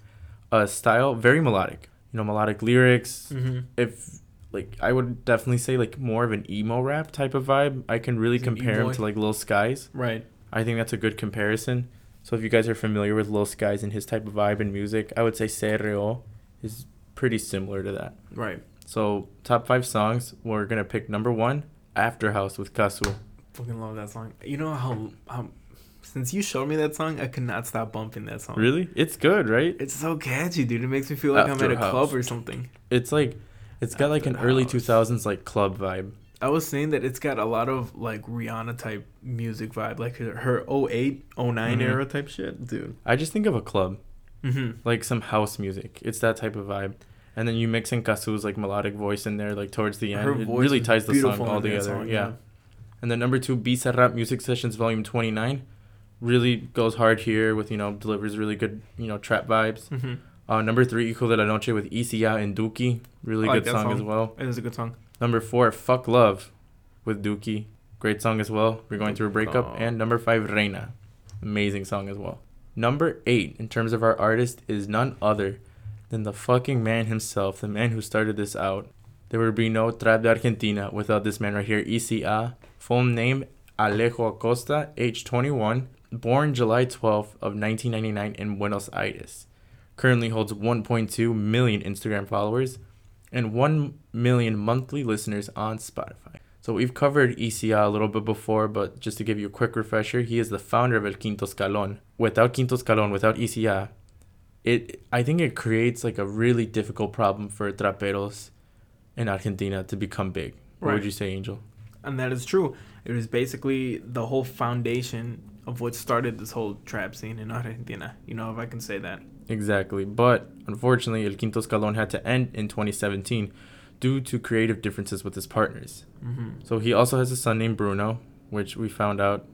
Uh, style very melodic, you know, melodic lyrics. Mm-hmm. If like I would definitely say like more of an emo rap type of vibe. I can really He's compare him to like Lil Skies. Right. I think that's a good comparison. So if you guys are familiar with Lil Skies and his type of vibe and music, I would say CRO is pretty similar to that. Right. So top five songs, we're gonna pick number one, After House with Cazzu. Fucking love that song. You know how how Since you showed me that song, I could not stop bumping that song. Really? It's good, right? It's so catchy, dude. It makes me feel like I'm at a House. club or something. It's like it's got like an After early 2000s like club vibe. I was saying that it's got a lot of like Rihanna type music vibe, like her, her 08, 09 Mhm. era type shit, dude. I just think of a club, Mm-hmm. like some house music. It's that type of vibe. And then you mix in Cazzu's like melodic voice in there, like towards the end. Her it really ties the song all together. song, yeah. And then number two, Rap Music Sessions Volume 29, really goes hard here with you know delivers really good you know trap vibes. Mm-hmm. Uh, number three, Hijo de la Noche with Isia and Duki, really like good that song, as song. well. It is a good song. Number four, Fuck Love with Duki, great song as well. We're going through a breakup. Oh. And number five, Reina, amazing song as well. Number eight, in terms of our artist, is none other than the fucking man himself, the man who started this out. There would be no Trap de Argentina without this man right here, Ecko. Full name, Alejo Acosta, age 21, born July 12th of 1999 in Buenos Aires. Currently holds 1.2 million Instagram followers and 1 million monthly listeners on Spotify. So we've covered Ecko a little bit before, but just to give you a quick refresher, he is the founder of El Quinto Escalón. Without Quinto Escalón, without Ecko, it I think it creates like a really difficult problem for traperos in Argentina to become big. What Right. would you say, Angel? And that is true. It was basically the whole foundation of what started this whole trap scene in Argentina. You know, if I can say that. Exactly. But unfortunately, El Quinto Escalón had to end in 2017 due to creative differences with his partners. Mm-hmm. So he also has a son named Bruno, which we found out.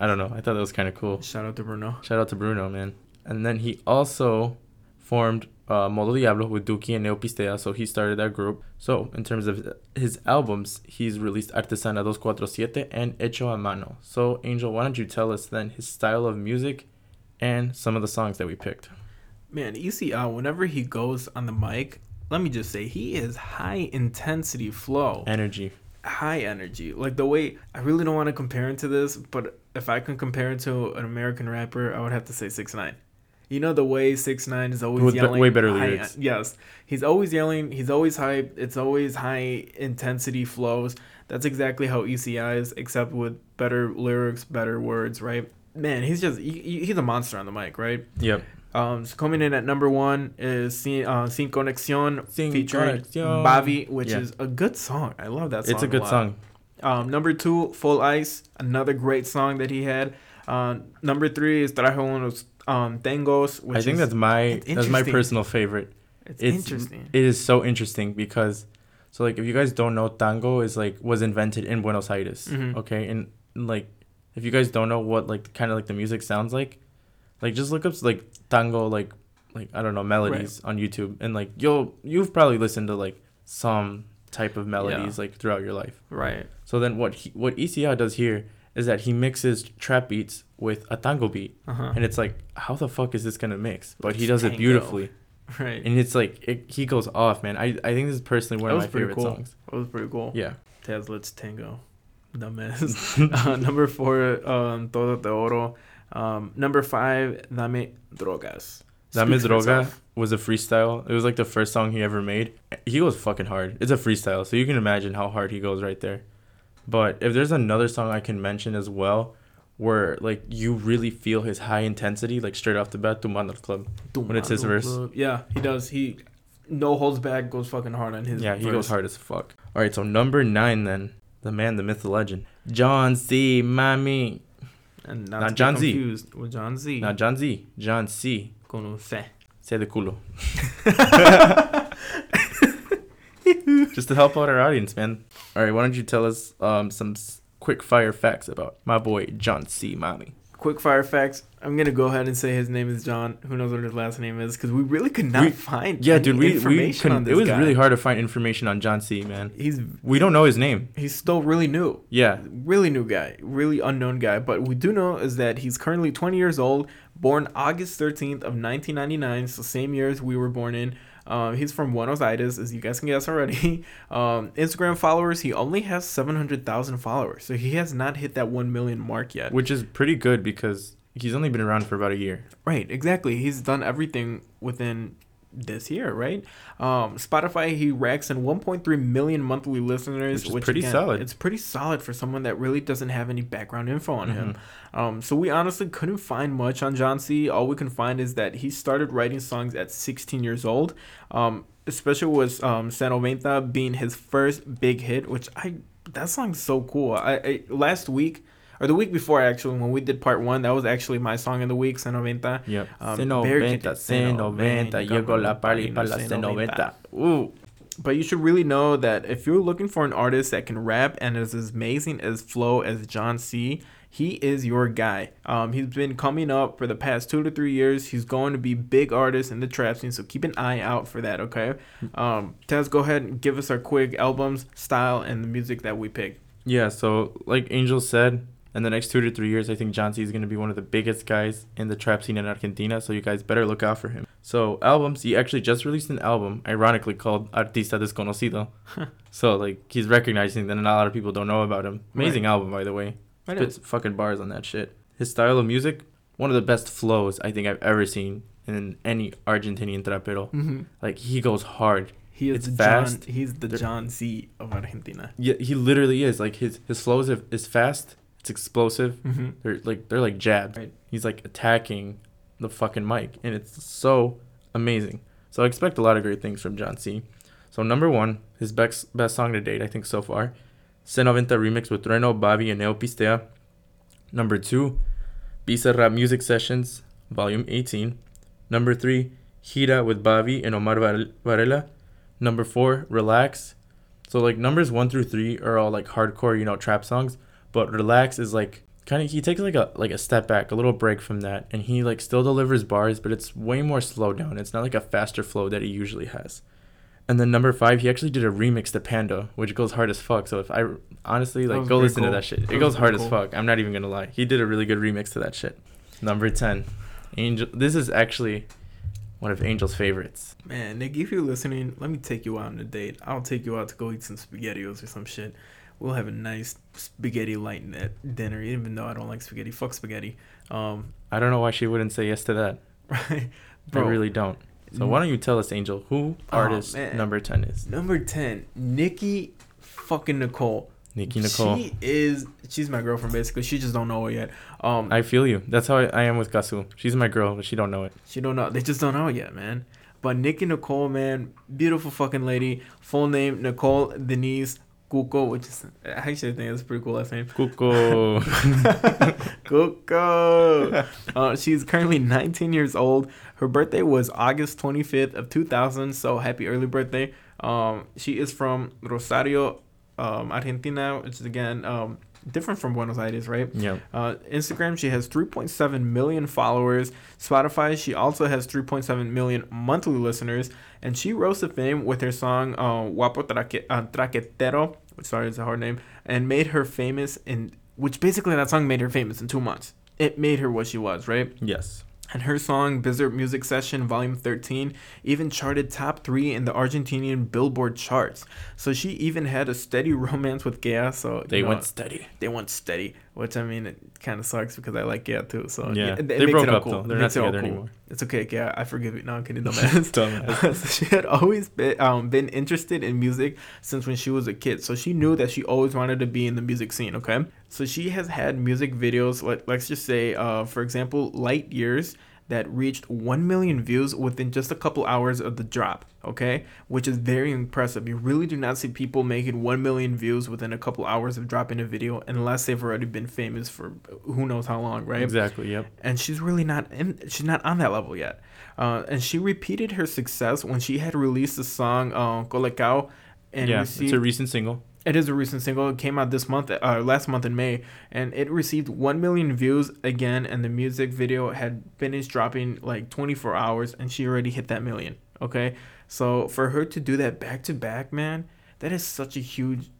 I don't know. I thought that was kind of cool. Shout out to Bruno. Shout out to Bruno, man. And then he also formed uh, Modo Diablo with Duki and Neo Pistea, so he started that group. So, in terms of his albums, he's released Artesana 247 and Hecho a Mano. So, Angel, why don't you tell us then his style of music and some of the songs that we picked? Man, Ecko, whenever he goes on the mic, let me just say, he is high intensity flow. Energy. high energy. Like the way I really don't want to compare him to this, but if I can compare it to an American rapper, I would have to say six nine. You know the way six nine is always With be- yelling. way better high- lyrics. yes, he's always yelling. He's always hype. It's always high intensity flows. That's exactly how Ecko is, except with better lyrics, better words. Right? Man, he's just he- he's a monster on the mic. Right? Yep. Um, so coming in at number one is Sin, uh, Sin Conexión Sin featuring Conexión. Bhavi, which Yeah. is a good song. I love that song. It's a good lot. song. Um, number two, Full Ice, another great song that he had. Uh, number three is Traje unos um, Tangos, which I think is, that's my that's my personal favorite. it's, it's interesting. It is so interesting because, so like if you guys don't know, tango is like was invented in Buenos Aires. Mhm. Okay, and like if you guys don't know what like kind of like the music sounds like, like just look up like tango like like I don't know melodies on YouTube and like you'll you've probably listened to like some type of melodies like throughout your life. right. So then what he, what Ecko does here is that he mixes trap beats with a tango beat, Uh-huh. and it's like how the fuck is this gonna mix? But he does it beautifully (laughs) Right. and it's like it, he goes off, man. I I think this is personally one That of my favorite cool. songs. That was pretty cool. Yeah, Tazz Let's Tango. (laughs) Dumbass. (laughs) uh, number four, um, Todo Te Oro. Um, number five, Dame Drogas. Dame Speaks Droga was a freestyle. It was like the first song he ever made. He goes fucking hard. It's a freestyle, so you can imagine how hard he goes right there. But if there's another song I can mention as well, where like you really feel his high intensity, like straight off the bat, Tumbando Club. When it's his verse. Yeah, he does. He no holds back, goes fucking hard on his yeah, he verse. goes hard as fuck. All right, so number nine then, the man, the myth, the legend, John C. Mami. And not, Not John Z. with John Z. Not John Z. John C. Con un C. Say the culo. (laughs) (laughs) Just to help out our audience, man. All right, why don't you tell us um, some quick fire facts about my boy John C. Mami? Quick fire facts. I'm gonna go ahead and say his name is John. Who knows what his last name is? Because we really could not We- find Yeah, dude, we we couldn't. It was guy. really hard to find information on John C. Man, He's we don't know his name. he's still really new. Yeah, really new guy, really unknown guy. But we do know is that he's currently 20 years old, born August 13th of 1999, so same year as we were born in. Um, he's from Buenos Aires, as you guys can guess already. (laughs) Um, Instagram followers, he only has 700,000 followers, so he has not hit that 1 million mark yet. which is pretty good because he's only been around for about a year. Right, exactly. He's done everything within this year, right? Um, Spotify he racks in 1.3 million monthly listeners, Which is which, pretty again, solid. It's pretty solid for someone that really doesn't have any background info on him. Mm-hmm. Um, so we honestly couldn't find much on John C. All we can find is that he started writing songs at 16 years old. Um, especially with um, San Venta being his first big hit, which I that song's so cool. I, I last week or the week before actually when we did part one, that was actually my song of the week, San Venta. Yep. Um, C90, very- C90, llegó la pali para la C90. Ooh. But you should really know that if you're looking for an artist that can rap and is as amazing as flow as John C, he is your guy. Um, he's been coming up for the past two to three years. He's going to be big artist in the trap scene, so keep an eye out for that. Okay. Um, Tazz, go ahead and give us our quick albums, style, and the music that we pick. Yeah, so like Angel said, in the next two to three years, I think John C is going to be one of the biggest guys in the trap scene in Argentina. So you guys better look out for him. So albums, he actually just released an album, ironically called Artista Desconocido. so like he's recognizing that not a lot of people don't know about him. Amazing album, by the way. Right Spits fucking bars on that shit. His style of music, one of the best flows I think I've ever seen in any Argentinian trapero. Mm-hmm. Like he goes hard. He is It's fast. John. He's the John C of Argentina. Yeah, he literally is. Like his his flows is fast. It's explosive. Mm-hmm. They're like they're like jabs. Right. He's like attacking the fucking mic, and it's so amazing. So I expect a lot of great things from John C. So number one, his best best song to date, I think so far, C90 remix with Trueno, Bobby, and Neo Pistea. Number two, Bizarrap Music Sessions, Volume 18. Number three, Hira with Bobby and Omar Varela. Number four, Relax. So like numbers one through three are all like hardcore, you know, trap songs but relax is like kind of he takes like a like a step back a little break from that and he like still delivers bars but it's way more slowed down. It's not like a faster flow that he usually has. And then number five he actually did a remix to panda which goes hard as fuck. So if i honestly like go listen cool. to that shit. That it goes hard pretty as fuck. I'm not even gonna lie. He did a really good remix to that shit. Number 10 angel this is actually one of angel's favorites. Man, Nick, if you're listening, let me take you out on a date. I'll take you out to go eat some spaghettios or some shit. We'll have a nice spaghetti light net dinner, even though I don't like spaghetti. Fuck spaghetti. Um, i don't know why she wouldn't say yes to that (laughs) right, i really don't so why don't you tell us angel who Oh, artist man. number 10 is Number ten, Nicki fucking Nicole. nikki nicole She is. She's my girlfriend, basically. She just don't know it yet. Um, I feel you. That's how I, I am with Cazzu. She's my girl, but she don't know it. She don't know. They just don't know it yet, man. But Nicki Nicole, man, beautiful fucking lady. Full name Nicole Denise Cucco, which is I actually think it's a pretty cool last name. Cucco. (laughs) Cucco. Uh, she's currently 19 years old. Her birthday was August 25th of 2000. So happy early birthday. Um, she is from Rosario, um, Argentina, which is again um, different from Buenos Aires, right? yeah. Uh, Instagram, she has 3.7 million followers. Spotify, she also has 3.7 million monthly listeners. And she rose to fame with her song uh, Guapo Traque- uh, Traquetero, which sorry is a hard name, and made her famous in, which basically that song made her famous in two months. It made her what she was, right? Yes. And her song Bizarre Music Session Volume 13 even charted top 3 in the Argentinian Billboard charts. So she even had a steady (laughs) romance with Khea, so They know, went steady. they went steady, which I mean, it kind of sucks because I like Khea too. So Yeah. it, it They broke up, cool. though. They're not makes it all together cool. anymore. It's okay, Khea. I forgive you. No, I'm kidding. Dumbass. Dumbass. so she had always been um, been interested in music since when she was a kid. So she knew that she always wanted to be in the music scene. Okay, so she has had music videos. Like let's just say, uh, for example, Light Years that reached 1 million views within just a couple hours of the drop, okay? Which is very impressive. You really do not see people making 1 million views within a couple hours of dropping a video unless they've already been famous for who knows how long, right? Exactly. Yep. and she's really not in, she's not on that level yet. Uh, and she repeated her success when she had released the song uh, Colocao and yeah. received It's a recent single. It is a recent single. It came out this month, uh, last month in May, and it received 1 million views again. And the music video had finished dropping like 24 hours, and she already hit that million. Okay, so for her to do that back to back, man, that is such a huge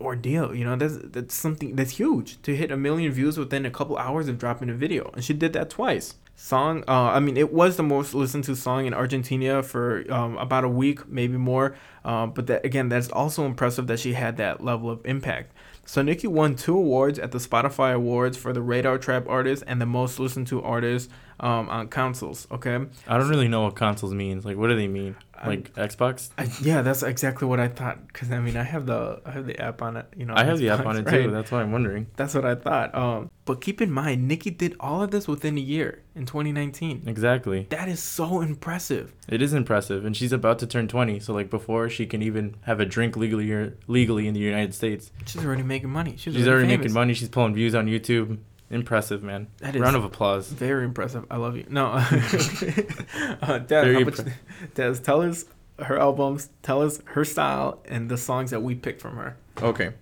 ordeal. You know, that's that's something that's huge to hit a million views within a couple hours of dropping a video, and she did that twice. Song, uh, I mean, it was the most listened to song in Argentina for um, about a week, maybe more. Um, but that again, that's also impressive that she had that level of impact. So Nicki won two awards at the Spotify Awards for the Radar Trap artist and the most listened to artist um, on consoles. Okay. I don't really know what consoles means. Like, what do they mean? Like Xbox? I, yeah, that's exactly what I thought. Cause I mean, I have the I have the app on it. You know, I have the app on it (laughs) right? too. That's why I'm wondering. That's what I thought. Um, but keep in mind, Nicki did all of this within a year in 2019. Exactly. That is so impressive. It is impressive, and she's about to turn 20. So like before she can even have a drink legally or legally in the United States, She's already making money. She's, she's already famous. making money. She's pulling views on YouTube. Impressive, man. That is Round of applause. very impressive. I love you. No, (laughs) (laughs) uh, Dad, how much, impre- (laughs) tell us her albums, tell us her style, and the songs that we picked from her. Okay.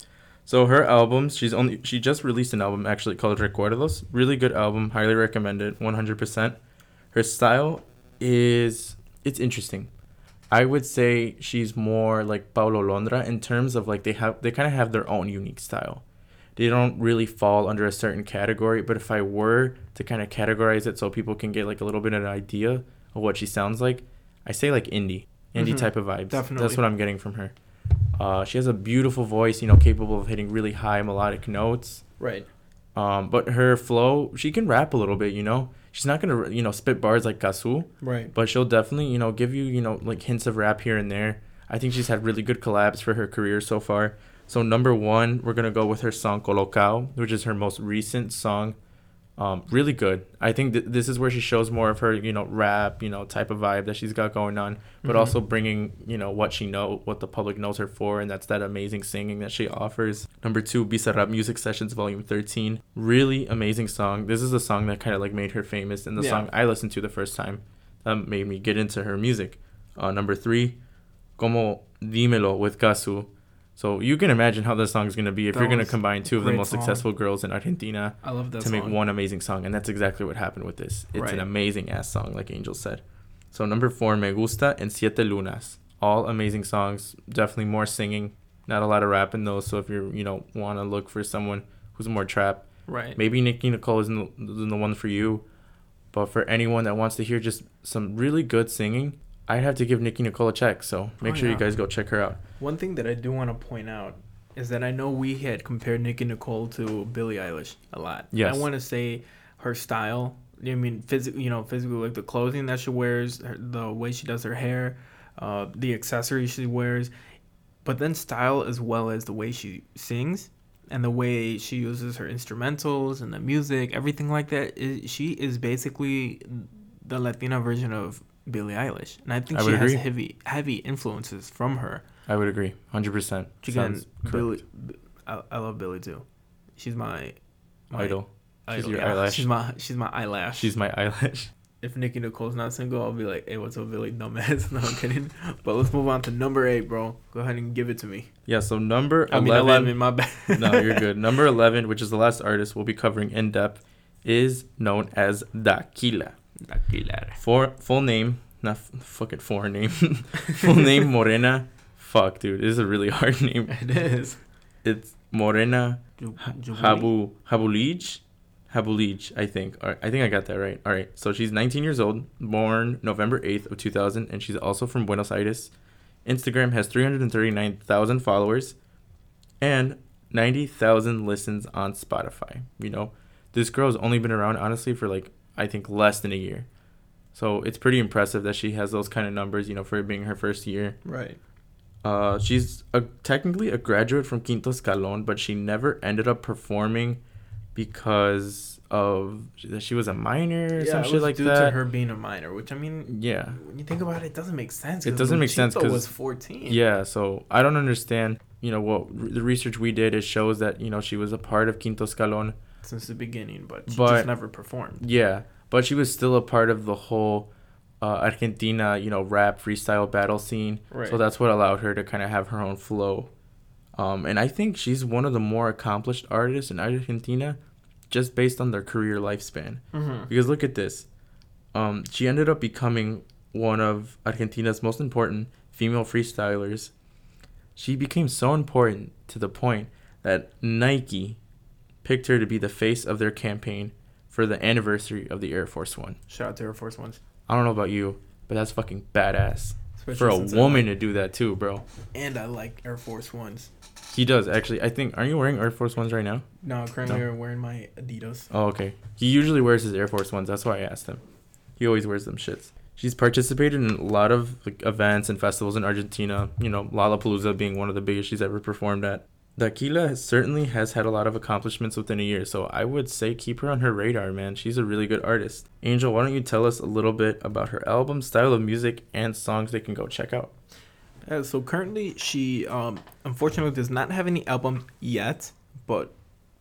So her albums, she's only she just released an album actually called Recuerdos. Really good album, highly recommend it, 100%. Her style is it's interesting. I would say she's more like Paulo Londra in terms of like they have they kind of have their own unique style. They don't really fall under a certain category, but if I were to kind of categorize it so people can get like a little bit of an idea of what she sounds like, I say like indie, indie Mhm. type of vibes. Definitely. That's what I'm getting from her. Uh, she has a beautiful voice, you know, capable of hitting really high melodic notes. Right. Um, but her flow, she can rap a little bit, you know. She's not gonna, you know, spit bars like Cazzu, Right. but she'll definitely, you know, give you, you know, like hints of rap here and there. I think she's had really good collabs for her career so far. So number one, we're gonna go with her song Colocao, which is her most recent song. Um, really good. I think th- this is where she shows more of her, you know, rap, you know, type of vibe that she's got going on, but Mhm. also bringing, you know, what she know, what the public knows her for, and that's that amazing singing that she offers. Number two, Bizarrap Music Sessions Volume 13. Really amazing song. This is a song that kind of like made her famous, and the Yeah. song I listened to the first time that made me get into her music. Uh, number three, Como Dímelo with Cazzu. So you can imagine how this song is gonna be if That you're gonna combine two of the most song. successful girls in Argentina I love that to make one amazing song, and that's exactly what happened with this. It's Right. an amazing ass song, like Angel said. So number four, Me Gusta and Siete Lunas, all amazing songs. Definitely more singing, not a lot of rap in those. So if you you know want to look for someone who's more trap, Right. maybe Nicki Nicole isn't the, isn't the one for you, but for anyone that wants to hear just some really good singing, I'd have to give Nicki Nicole a check. So make Oh, sure you guys go check her out. One thing that I do want to point out is that I know we had compared Nicki Nicole to Billie Eilish a lot. Yes. I want to say her style. I mean, physically, you know, physically, like the clothing that she wears, the way she does her hair, uh, the accessories she wears, but then style as well as the way she sings and the way she uses her instrumentals and the music, everything like that. Is, she is basically the Latina version of Billie Eilish, and I think I she has agree. heavy, heavy influences from her. I would agree, hundred percent. Again, Billy, I, I love Billy too. She's my, my idol. She's idol, your yeah. eyelash. She's my she's my eyelash. She's my eyelash. (laughs) if Nicki Nicole's not single, I'll be like, hey, what's up, Billy? Dumbass. (laughs) No, I'm kidding. But let's move on to number eight, bro. Go ahead and give it to me. Yeah. So number I mean, 11, eleven. My bad. (laughs) no, you're good. Number 11, which is the last artist we'll be covering in depth, is known as Daquila. Daquila. For full name, not f- fucking foreign name. (laughs) full name (laughs) Morena. Fuck, dude, this is a really (laughs) hard name. It is. It's Morena Habu Habulij. Habulij, I think. All right, I think I got that right. All right. So she's 19 years old, born November 8th of 2000, and she's also from Buenos Aires. Instagram has 339,000 followers and 90,000 listens on Spotify. You know, this girl's only been around honestly for like I think less than a year. So it's pretty impressive that she has those kind of numbers, you know, for it being her first year. Right. Uh, she's a, technically a graduate from Quinto Escalon, but she never ended up performing because of that she was a minor or Yeah, some it shit like due that. to her being a minor, which I mean, Yeah, when you think about it, it doesn't make sense. It doesn't make sense Luchito 'cause- was fourteen. yeah. So I don't understand. You know what? r- The research we did it shows that you know she was a part of Quinto Escalon. Since the beginning, but she But- just never performed. Yeah, but she was still a part of the whole uh, Argentina, you know, rap freestyle battle scene. Right. So that's what allowed her to kind of have her own flow. Um, and I think she's one of the more accomplished artists in Argentina just based on their career lifespan. Mm-hmm. Because look at this. Um, she ended up becoming one of Argentina's most important female freestylers. She became so important to the point that Nike picked her to be the face of their campaign for the anniversary of the Air Force One. Shout out to Air Force Ones. I don't know about you, but that's fucking badass. Especially for a uh, woman like- to do that too, bro. and I like Air Force Ones. He does actually. I think. Are you wearing Air Force Ones right now? No, currently I'm wearing my Adidas. Oh, okay. He usually wears his Air Force Ones. That's why I asked him. He always wears them shits. She's participated in a lot of like, events and festivals in Argentina. You know, Lollapalooza being one of the biggest she's ever performed at. Daquila has, certainly has had a lot of accomplishments within a year, so I would say keep her on her radar, man. She's a really good artist. Angel, why don't you tell us a little bit about her album, style of music, and songs they can go check out? Uh, so currently, she um, unfortunately does not have any album yet, but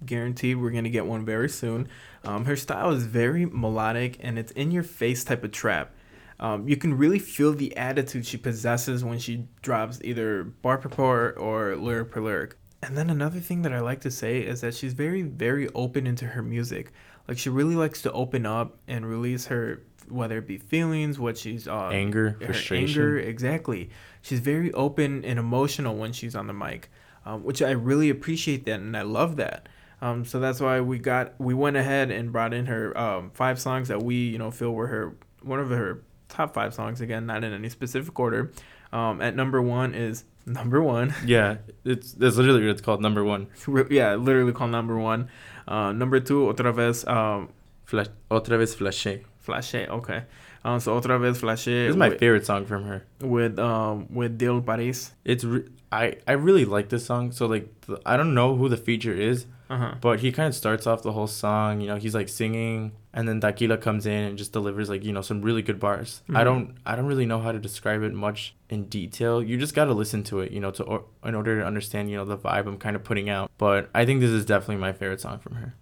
guaranteed we're gonna get one very soon. Um, her style is very melodic and it's in your face type of trap. Um, you can really feel the attitude she possesses when she drops either bar per bar or lyric per lyric. And then another thing that I like to say is that she's very, very open into her music. Like she really likes to open up and release her, whether it be feelings, what she's uh, Anger, frustration. anger, exactly. She's very open and emotional when she's on the mic, um, which I really appreciate that and I love that. Um, so that's why we got we went ahead and brought in her um, five songs that we you know feel were her one of her top five songs again, not in any specific order. Um, at number one is number one. (laughs) Yeah, it's that's literally what it's called. Number one, yeah, literally called number one. Uh, number two, otra vez, um, Flash, otra vez flashe. Flashe. Okay. Um, so otra vez Flashe. This is my with, favorite song from her. with um with Dil Paris. It's re- I I really like this song. So like the, I don't know who the feature is, Uh huh. but he kind of starts off the whole song. You know, he's like singing, and then Daquila comes in and just delivers like you know some really good bars. I Mhm. don't I don't really know how to describe it much in detail. You just got to listen to it, you know, to or, in order to understand you know the vibe I'm kind of putting out. But I think this is definitely my favorite song from her.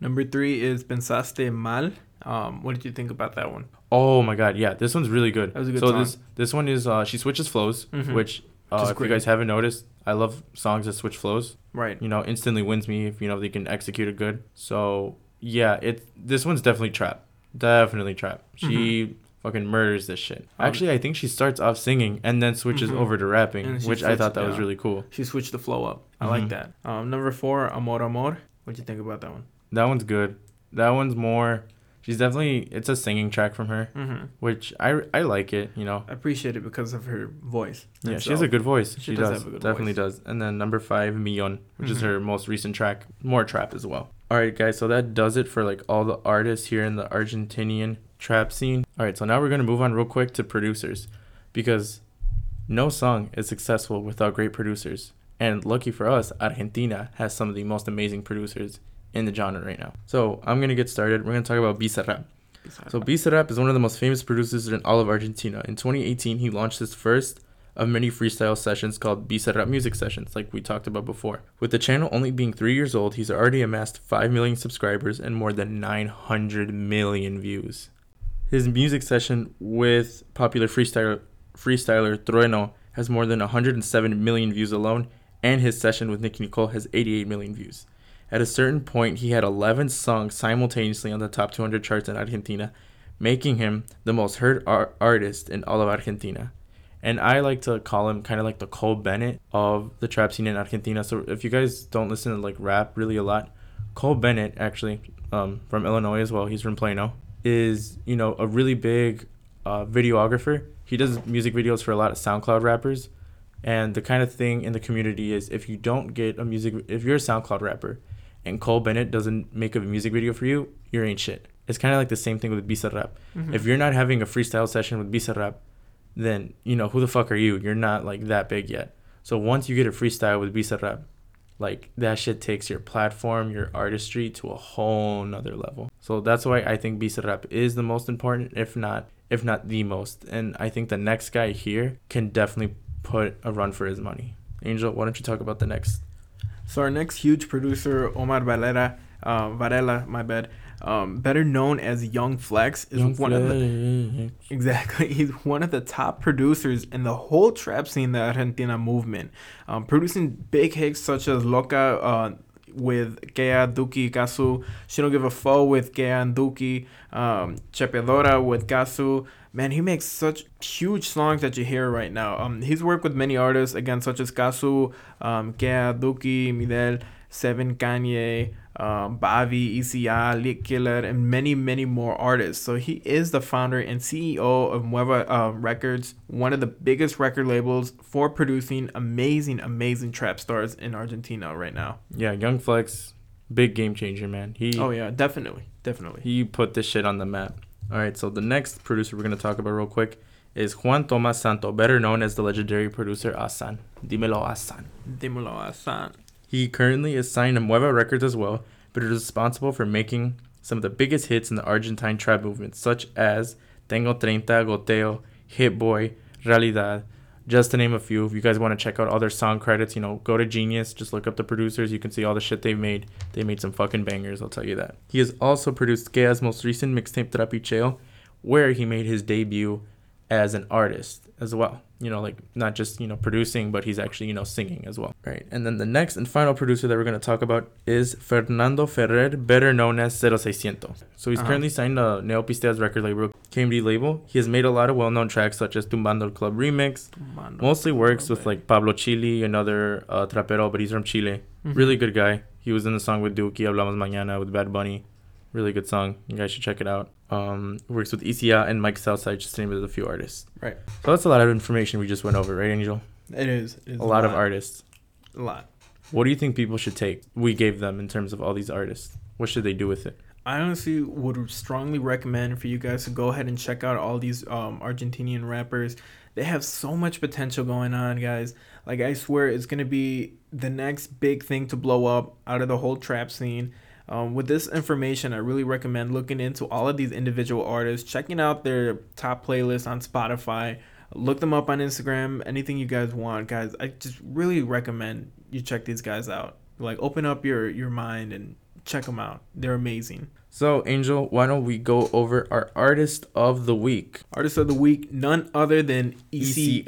Number three is Pensaste Mal. Um, what did you think about that one? Oh my god, yeah, this one's really good. That was a good so song. this this one is uh she switches flows, Mhm. which uh, if great. you guys haven't noticed, I love songs that switch flows. Right. You know, instantly wins me if you know they can execute it good. So yeah, it this one's definitely trap, definitely trap. She fucking murders this shit. Mm-hmm. Um, Actually, I think she starts off singing and then switches Mhm. over to rapping, which I thought that was really cool. She switched the flow up. I like Mhm. that. Um, number four, Amor Amor. What'd you think about that one? That one's good. That one's more. She's definitely it's a singing track from her, Mm-hmm. which I I like it. You know, I appreciate it because of her voice. Yeah, she has a good voice. She She, does does, have a good definitely voice. does. And then number five, Millon, which is Mhm. her most recent track, more trap as well. All right, guys. So that does it for like all the artists here in the Argentinian trap scene. All right, so now we're gonna move on real quick to producers, because no song is successful without great producers. And lucky for us, Argentina has some of the most amazing producers in the genre right now. So I'm gonna get started. We're gonna talk about Bizarrap. So Bizarrap is one of the most famous producers in all of Argentina. In 2018, he launched his first of many freestyle sessions called Bizarrap Music Sessions, like we talked about before. With the channel only being three years old, he's already amassed 5 million subscribers and more than 900 million views. His music session with popular freestyler, freestyler Trueno has more than 107 million views alone, and his session with Nicki Nicole has 88 million views. At a certain point, he had 11 songs simultaneously on the top 200 charts in Argentina, making him the most heard ar- artist in all of Argentina. And I like to call him kind of like the Cole Bennett of the trap scene in Argentina. So if you guys don't listen to like rap really a lot, Cole Bennett actually um, from Illinois as well. He's from Plano. Is you know a really big uh, videographer. He does music videos for a lot of SoundCloud rappers. And the kind of thing in the community is if you don't get a music, if you're a SoundCloud rapper, and Cole Bennett doesn't make a music video for you, you ain't shit. It's kind of like the same thing with Bizarrap. Mhm. If you're not having a freestyle session with Bizarrap, then you know who the fuck are you? You're not like that big yet. So once you get a freestyle with Bizarrap, like that shit takes your platform, your artistry to a whole nother level. So that's why I think Bizarrap is the most important, if not if not the most. And I think the next guy here can definitely put a run for his money. Angel, why don't you talk about the next? So our next huge producer, Omar Valera, uh, Varela, my bad, um, better known as Young Flex, is one of the exactly. (laughs) He's one of the top producers in the whole trap scene, the Argentina movement, um, producing big hits such as Loca. Uh, with Khea, Duki, Cazzu, She Don't Give a Foe with Khea and Duki, um, Chepedora with Cazzu. Man, he makes such huge songs that you hear right now. Um, he's worked with many artists, again, such as Cazzu, um, Khea, Duki, Midel, Seven, Kanye, um, Bhavi, Ecko, Lit Killah, and many, many more artists. So he is the founder and CEO of Mueva uh, Records, one of the biggest record labels for producing amazing, amazing trap stars in Argentina right now. Yeah, Young Flex, big game changer, man. He Oh yeah, definitely, definitely. he put this shit on the map. All right, so the next producer we're gonna talk about real quick is Juan Tomas Santo, better known as the legendary producer Asan. Dímelo Asan. Dímelo, Asan. He currently is signed to Mueva Records as well, but is responsible for making some of the biggest hits in the Argentine trap movement, such as Tengo Treinta, Goteo, Hit Boy, Realidad, just to name a few. If you guys want to check out all their song credits, you know, go to Genius, just look up the producers. You can see all the shit they've made. They made some fucking bangers, I'll tell you that. He has also produced Khea's most recent mixtape Trapicheo, where he made his debut as an artist as well. You know, like not just, you know, producing, but he's actually, you know, singing as well. Right. And then the next and final producer that we're going to talk about is Fernando Ferrer, better known as 0600. So he's Uh-huh. currently signed to Neo Pistea's record label, KMD label. He has made a lot of well known tracks such as Tumbando el Club Remix, Mano, mostly works with like Pablo Chill-E, another uh, trapero, but he's from Chile. Mhm. Really good guy. He was in the song with Duki, Hablamos Mañana with Bad Bunny. Really good song. You guys should check it out. Um, works with Ecko and Mike Southside, just to name a few artists. Right. So that's a lot of information we just went over, right, Angel? It is. It is A lot of artists. A lot. What do you think people should take? We gave them in terms of all these artists. What should they do with it? I honestly would strongly recommend for you guys to go ahead and check out all these um, Argentinian rappers. They have so much potential going on, guys. Like I swear, it's gonna be the next big thing to blow up out of the whole trap scene. Um, with this information, I really recommend looking into all of these individual artists, checking out their top playlists on Spotify. Look them up on Instagram. Anything you guys want, guys. I just really recommend you check these guys out. Like, open up your your mind and check them out. They're amazing. So, Angel, why don't we go over our artist of the week? Artist of the week, none other than EC.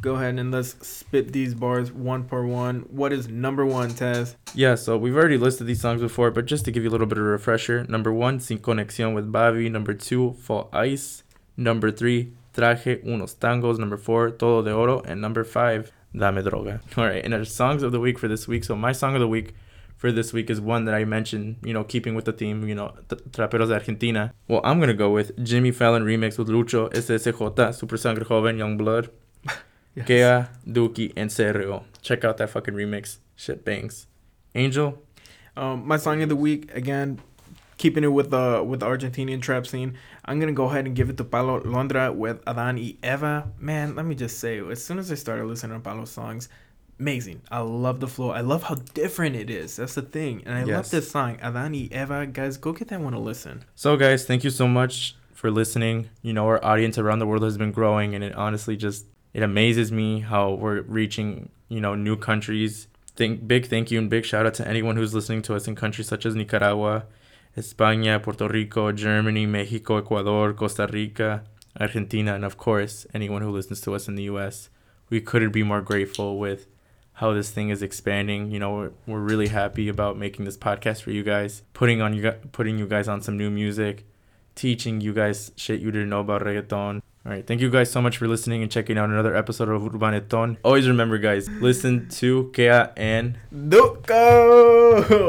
Go ahead and let's spit these bars one per one. What is number one, Tazz? Yeah, so we've already listed these songs before, but just to give you a little bit of a refresher. Number one, Sin Conexión with Bhavi. Number two, Fall Ice. Number three, Traje Unos Tangos. Number four, Todo de Oro. And number five, Dame Droga. (laughs) All right, and our songs of the week for this week. So my song of the week for this week is one that I mentioned, you know, keeping with the theme, you know, Traperos de Argentina. Well, I'm going to go with Jimmy Fallon remix with Lucho, SSJ, Super Sangre Joven, Young Blood. Khea, Duki, and CRO. Check out that fucking remix. Shit bangs. Angel, Um, my song of the week again, keeping it with the with the Argentinian trap scene. I'm gonna go ahead and give it to Paulo Londra with Adan y Eva. Man, let me just say, as soon as I started listening to Paulo's songs, amazing. I love the flow. I love how different it is. That's the thing, and I love this song, Adan y Eva. Guys, go get that one to listen. So, guys, thank you so much for listening. You know, our audience around the world has been growing, and it honestly just it amazes me how we're reaching you know new countries. Think big thank you and big shout out to anyone who's listening to us in countries such as Nicaragua, España, Puerto Rico, Germany, Mexico, Ecuador, Costa Rica, Argentina, and of course anyone who listens to us in the U.S. We couldn't be more grateful with how this thing is expanding. You know, we're, we're really happy about making this podcast for you guys, putting on you putting you guys on some new music, teaching you guys shit you didn't know about reggaeton. All right, thank you guys so much for listening and checking out another episode of Urbaneton. Always remember, guys, listen to Khea and Duco. (laughs)